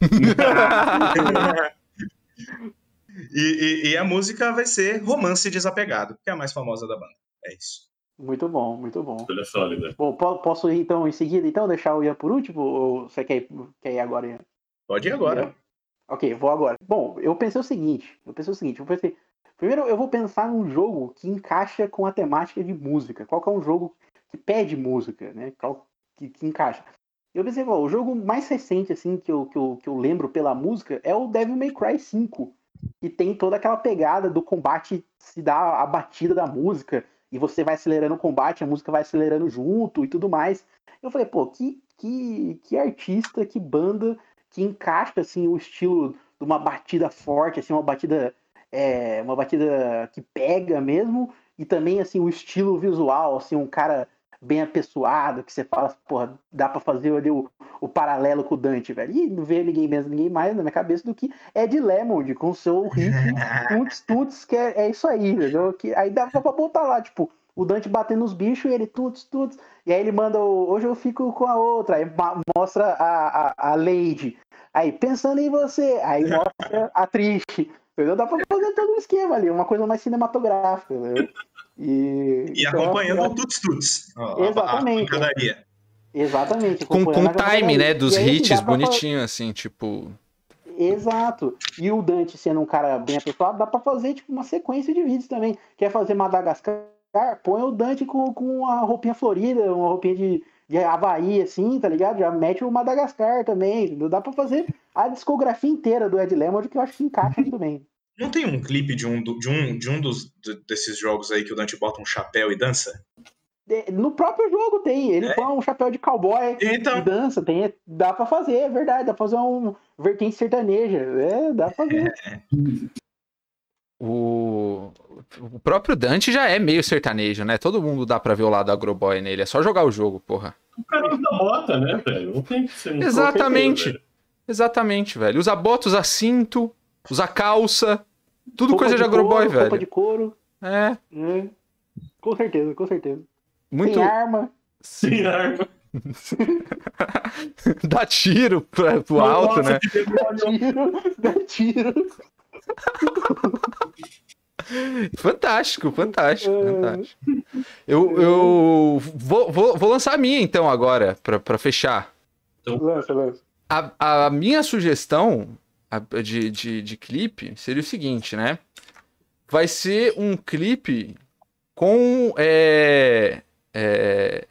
e, e- e a música vai ser Romance Desapegado, que é a mais famosa da banda. É isso. Muito bom, muito bom. Olha sólida. Bom, po- posso ir então em seguida, então, deixar o Ian por último? Ou você quer ir, quer ir agora, Ian? Pode ir agora. Ok, vou agora. Bom, eu pensei o seguinte, eu pensei o seguinte, eu pensei, primeiro eu vou pensar num jogo que encaixa com a temática de música. Qual é um jogo que pede música, né? Qual que, que encaixa? Eu pensei, bom, o jogo mais recente, assim, que eu, que, eu, que eu lembro pela música é o Devil May Cry 5, que tem toda aquela pegada do combate se dá a batida da música, e você vai acelerando o combate, a música vai acelerando junto e tudo mais. Eu falei, pô, que, que, que artista, que banda que encaixa assim o estilo de uma batida forte, assim, uma batida é, uma batida que pega mesmo e também assim o estilo visual, assim, um cara bem apessoado, que você fala, porra, dá pra fazer ali o, o paralelo com o Dante, velho. E não veio ninguém mesmo, ninguém mais na minha cabeça do que Ed Lemond com o seu riff tuts tuts, que é, é isso aí, entendeu? Que, aí dá pra botar lá, tipo, o Dante batendo nos bichos e ele tuts tuts, e aí ele manda o hoje eu fico com a outra, aí mostra a, a, a Lady, aí pensando em você, aí mostra a Triste, entendeu? Dá pra fazer todo um esquema ali, uma coisa mais cinematográfica, entendeu? E, E então, acompanhando o Tuts Tuts. ó, a- a- Exatamente. A. Exatamente. Com, com o a time, né? Dos E dá hits pra bonitinho, assim, tipo. Exato. E o Dante sendo um cara bem apessoado, dá pra fazer tipo uma sequência de vídeos também. Quer fazer Madagascar? Põe o Dante com, com uma roupinha florida, uma roupinha de, de Havaí, assim, tá ligado? Já mete o Madagascar também. entendeu? Dá pra fazer a discografia inteira do Ed Lemond, que eu acho que encaixa muito bem. Não tem um clipe de um, de um, de um dos, de- desses jogos aí que o Dante bota um chapéu e dança? De- No próprio jogo tem, ele É? põe um chapéu de cowboy e Então, dança, tem, dá pra fazer, é verdade, dá pra fazer um vertente sertaneja, é, dá pra fazer. O, o próprio Dante já é meio sertanejo, né? Todo mundo dá pra ver o lado agroboy nele. É só jogar o jogo, porra. O cara usa bota, né, velho? Não tem que ser um Exatamente. Exatamente, velho. Usa bota, usa cinto, usa calça. Tudo Roupa coisa de agroboy, couro, Roupa velho. de couro, É. é. Com certeza, com certeza. Muito. Tem arma. Sim, arma. Dá tiro pra, pro alto, né? de demônio. Tiro, dá tiro. Fantástico, fantástico, É. fantástico. Eu, eu vou, vou, vou lançar a minha então agora, pra, pra fechar. Lança, lança. A, a minha sugestão de, de, de clipe seria o seguinte, né? Vai ser um clipe com é, é,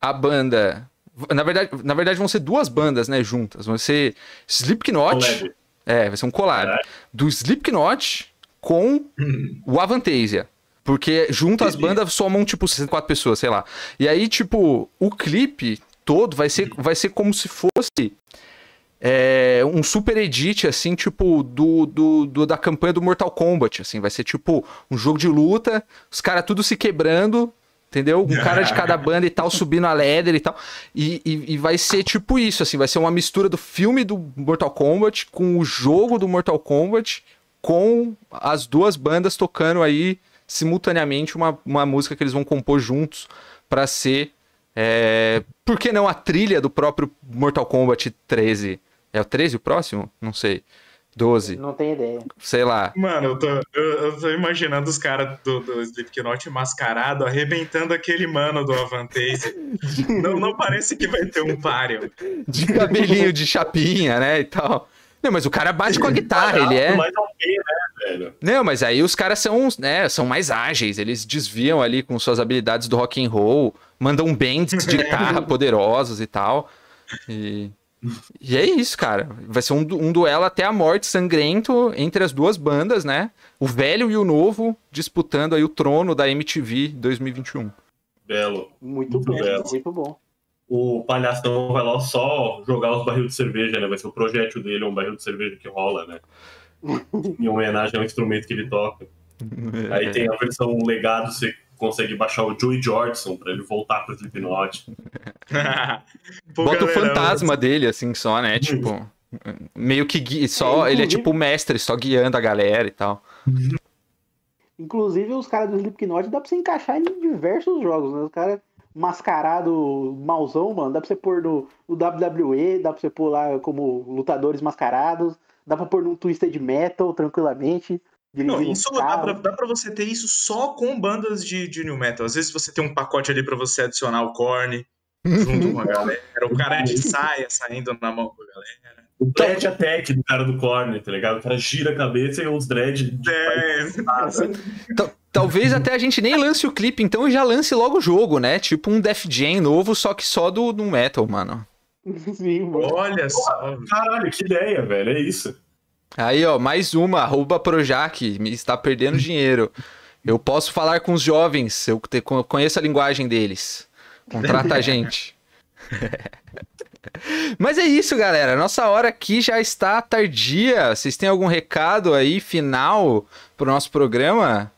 a banda. Na verdade, na verdade, vão ser duas bandas, né, juntas. Vão ser Slipknot. É, vai ser um collab. Caralho. Do Slipknot com o Avantasia. Porque junto as bandas somam, tipo, 64 pessoas, sei lá. E aí, tipo, o clipe todo vai ser, vai ser como se fosse é, um super edit, assim, tipo, do, do, do- da campanha do Mortal Kombat, assim. Vai ser, tipo, um jogo de luta, os caras tudo se quebrando, entendeu? Um cara de cada banda e tal, subindo a ladder e tal. E, e, e vai ser, tipo, isso, assim. Vai ser uma mistura do filme do Mortal Kombat com o jogo do Mortal Kombat com as duas bandas tocando aí simultaneamente uma, uma música que eles vão compor juntos pra ser. É... Por que não a trilha do próprio Mortal Kombat 13? É o 13 o próximo? Não sei. 12, Não tem ideia. sei lá. Mano, eu tô, eu, eu tô imaginando os caras do, do Slipknot mascarado arrebentando aquele mano do Avantasia. não, não parece que vai ter um páreo. De cabelinho de chapinha, né? E tal. Não, mas o cara bate com a guitarra, ele é. Né, velho? Não, mas aí os caras são, né, são mais ágeis, eles desviam ali com suas habilidades do rock and roll, mandam bends de guitarra poderosos e tal. E E é isso, cara. Vai ser um, du- um duelo até a morte sangrento entre as duas bandas, né? O velho e o novo disputando aí o trono da MTV 2021. Belo. Muito Muito bom, belo. muito bom. O palhação vai lá só jogar os barril de cerveja, né? Vai ser o projétil dele, um barril de cerveja que rola, né? em homenagem ao instrumento que ele toca. Aí tem a versão legado, você consegue baixar o Joey Jordison pra ele voltar pro Slipknot. Pô, Bota o galera, fantasma dele, assim, só, né? Tipo, meio que gui- só. É, ele é tipo o mestre, só guiando a galera e tal. Inclusive, os caras do Slipknot dá pra você encaixar em diversos jogos, né? Os caras mascarado mauzão, mano, dá pra você pôr no, no WWE, dá pra você pôr lá como lutadores mascarados, dá pra pôr num Twisted Metal tranquilamente. Não, isso um dá pra, dá pra você ter isso só com bandas de, de new metal. Às vezes você tem um pacote ali pra você adicionar o Korn junto com a galera. O cara é de saia saindo na mão com a galera. O dread attack do cara do corner, tá ligado? O cara gira a cabeça e os dread. É, Ta- Talvez até a gente nem lance o clipe, então e já lance logo o jogo, né? Tipo um Def Jam novo, só que só do, do metal, mano. Sim, mano. olha só. Caralho, que ideia, velho. É isso. Aí, ó, mais uma, arroba Projac, me está perdendo dinheiro. Eu posso falar com os jovens, eu te- conheço a linguagem deles. Contrata a gente. Mas é isso, galera. Nossa hora aqui já está tardia. Vocês têm algum recado aí final pro nosso programa?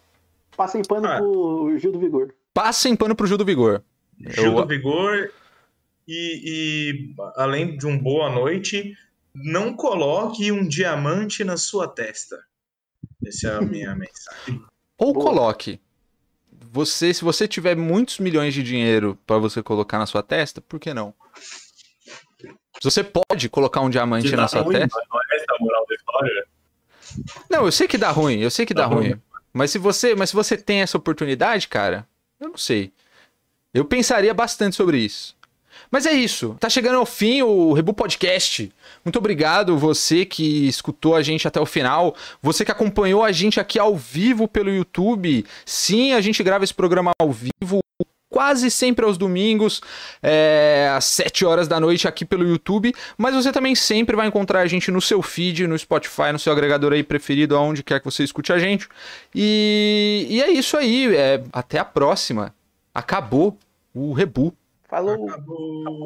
Passem pano Ah. pro Gil do Vigor. Passem pano pro Gil do Vigor. Gil Eu- do Vigor. E, e, além de um boa noite, não coloque um diamante na sua testa. Essa é a minha mensagem. Ou Boa. coloque. Você, se você tiver muitos milhões de dinheiro pra você colocar na sua testa, por que não? Se você pode colocar um diamante na dá sua ruim, testa. Não é essa a moral da história? Não, eu sei que dá ruim, eu sei que dá Tá ruim. bom. Mas se você, mas se você tem essa oportunidade, cara, eu não sei. Eu pensaria bastante sobre isso. Mas é isso. Tá chegando ao fim o Rebu Podcast. Muito obrigado você que escutou a gente até o final. Você que acompanhou a gente aqui ao vivo pelo YouTube. Sim, a gente grava esse programa ao vivo quase sempre aos domingos, é, às 7 horas da noite aqui pelo YouTube. Mas você também sempre vai encontrar a gente no seu feed, no Spotify, no seu agregador aí preferido, aonde quer que você escute a gente. E, e é isso aí. é, até a próxima. Acabou o Rebu. Falou. Acabou.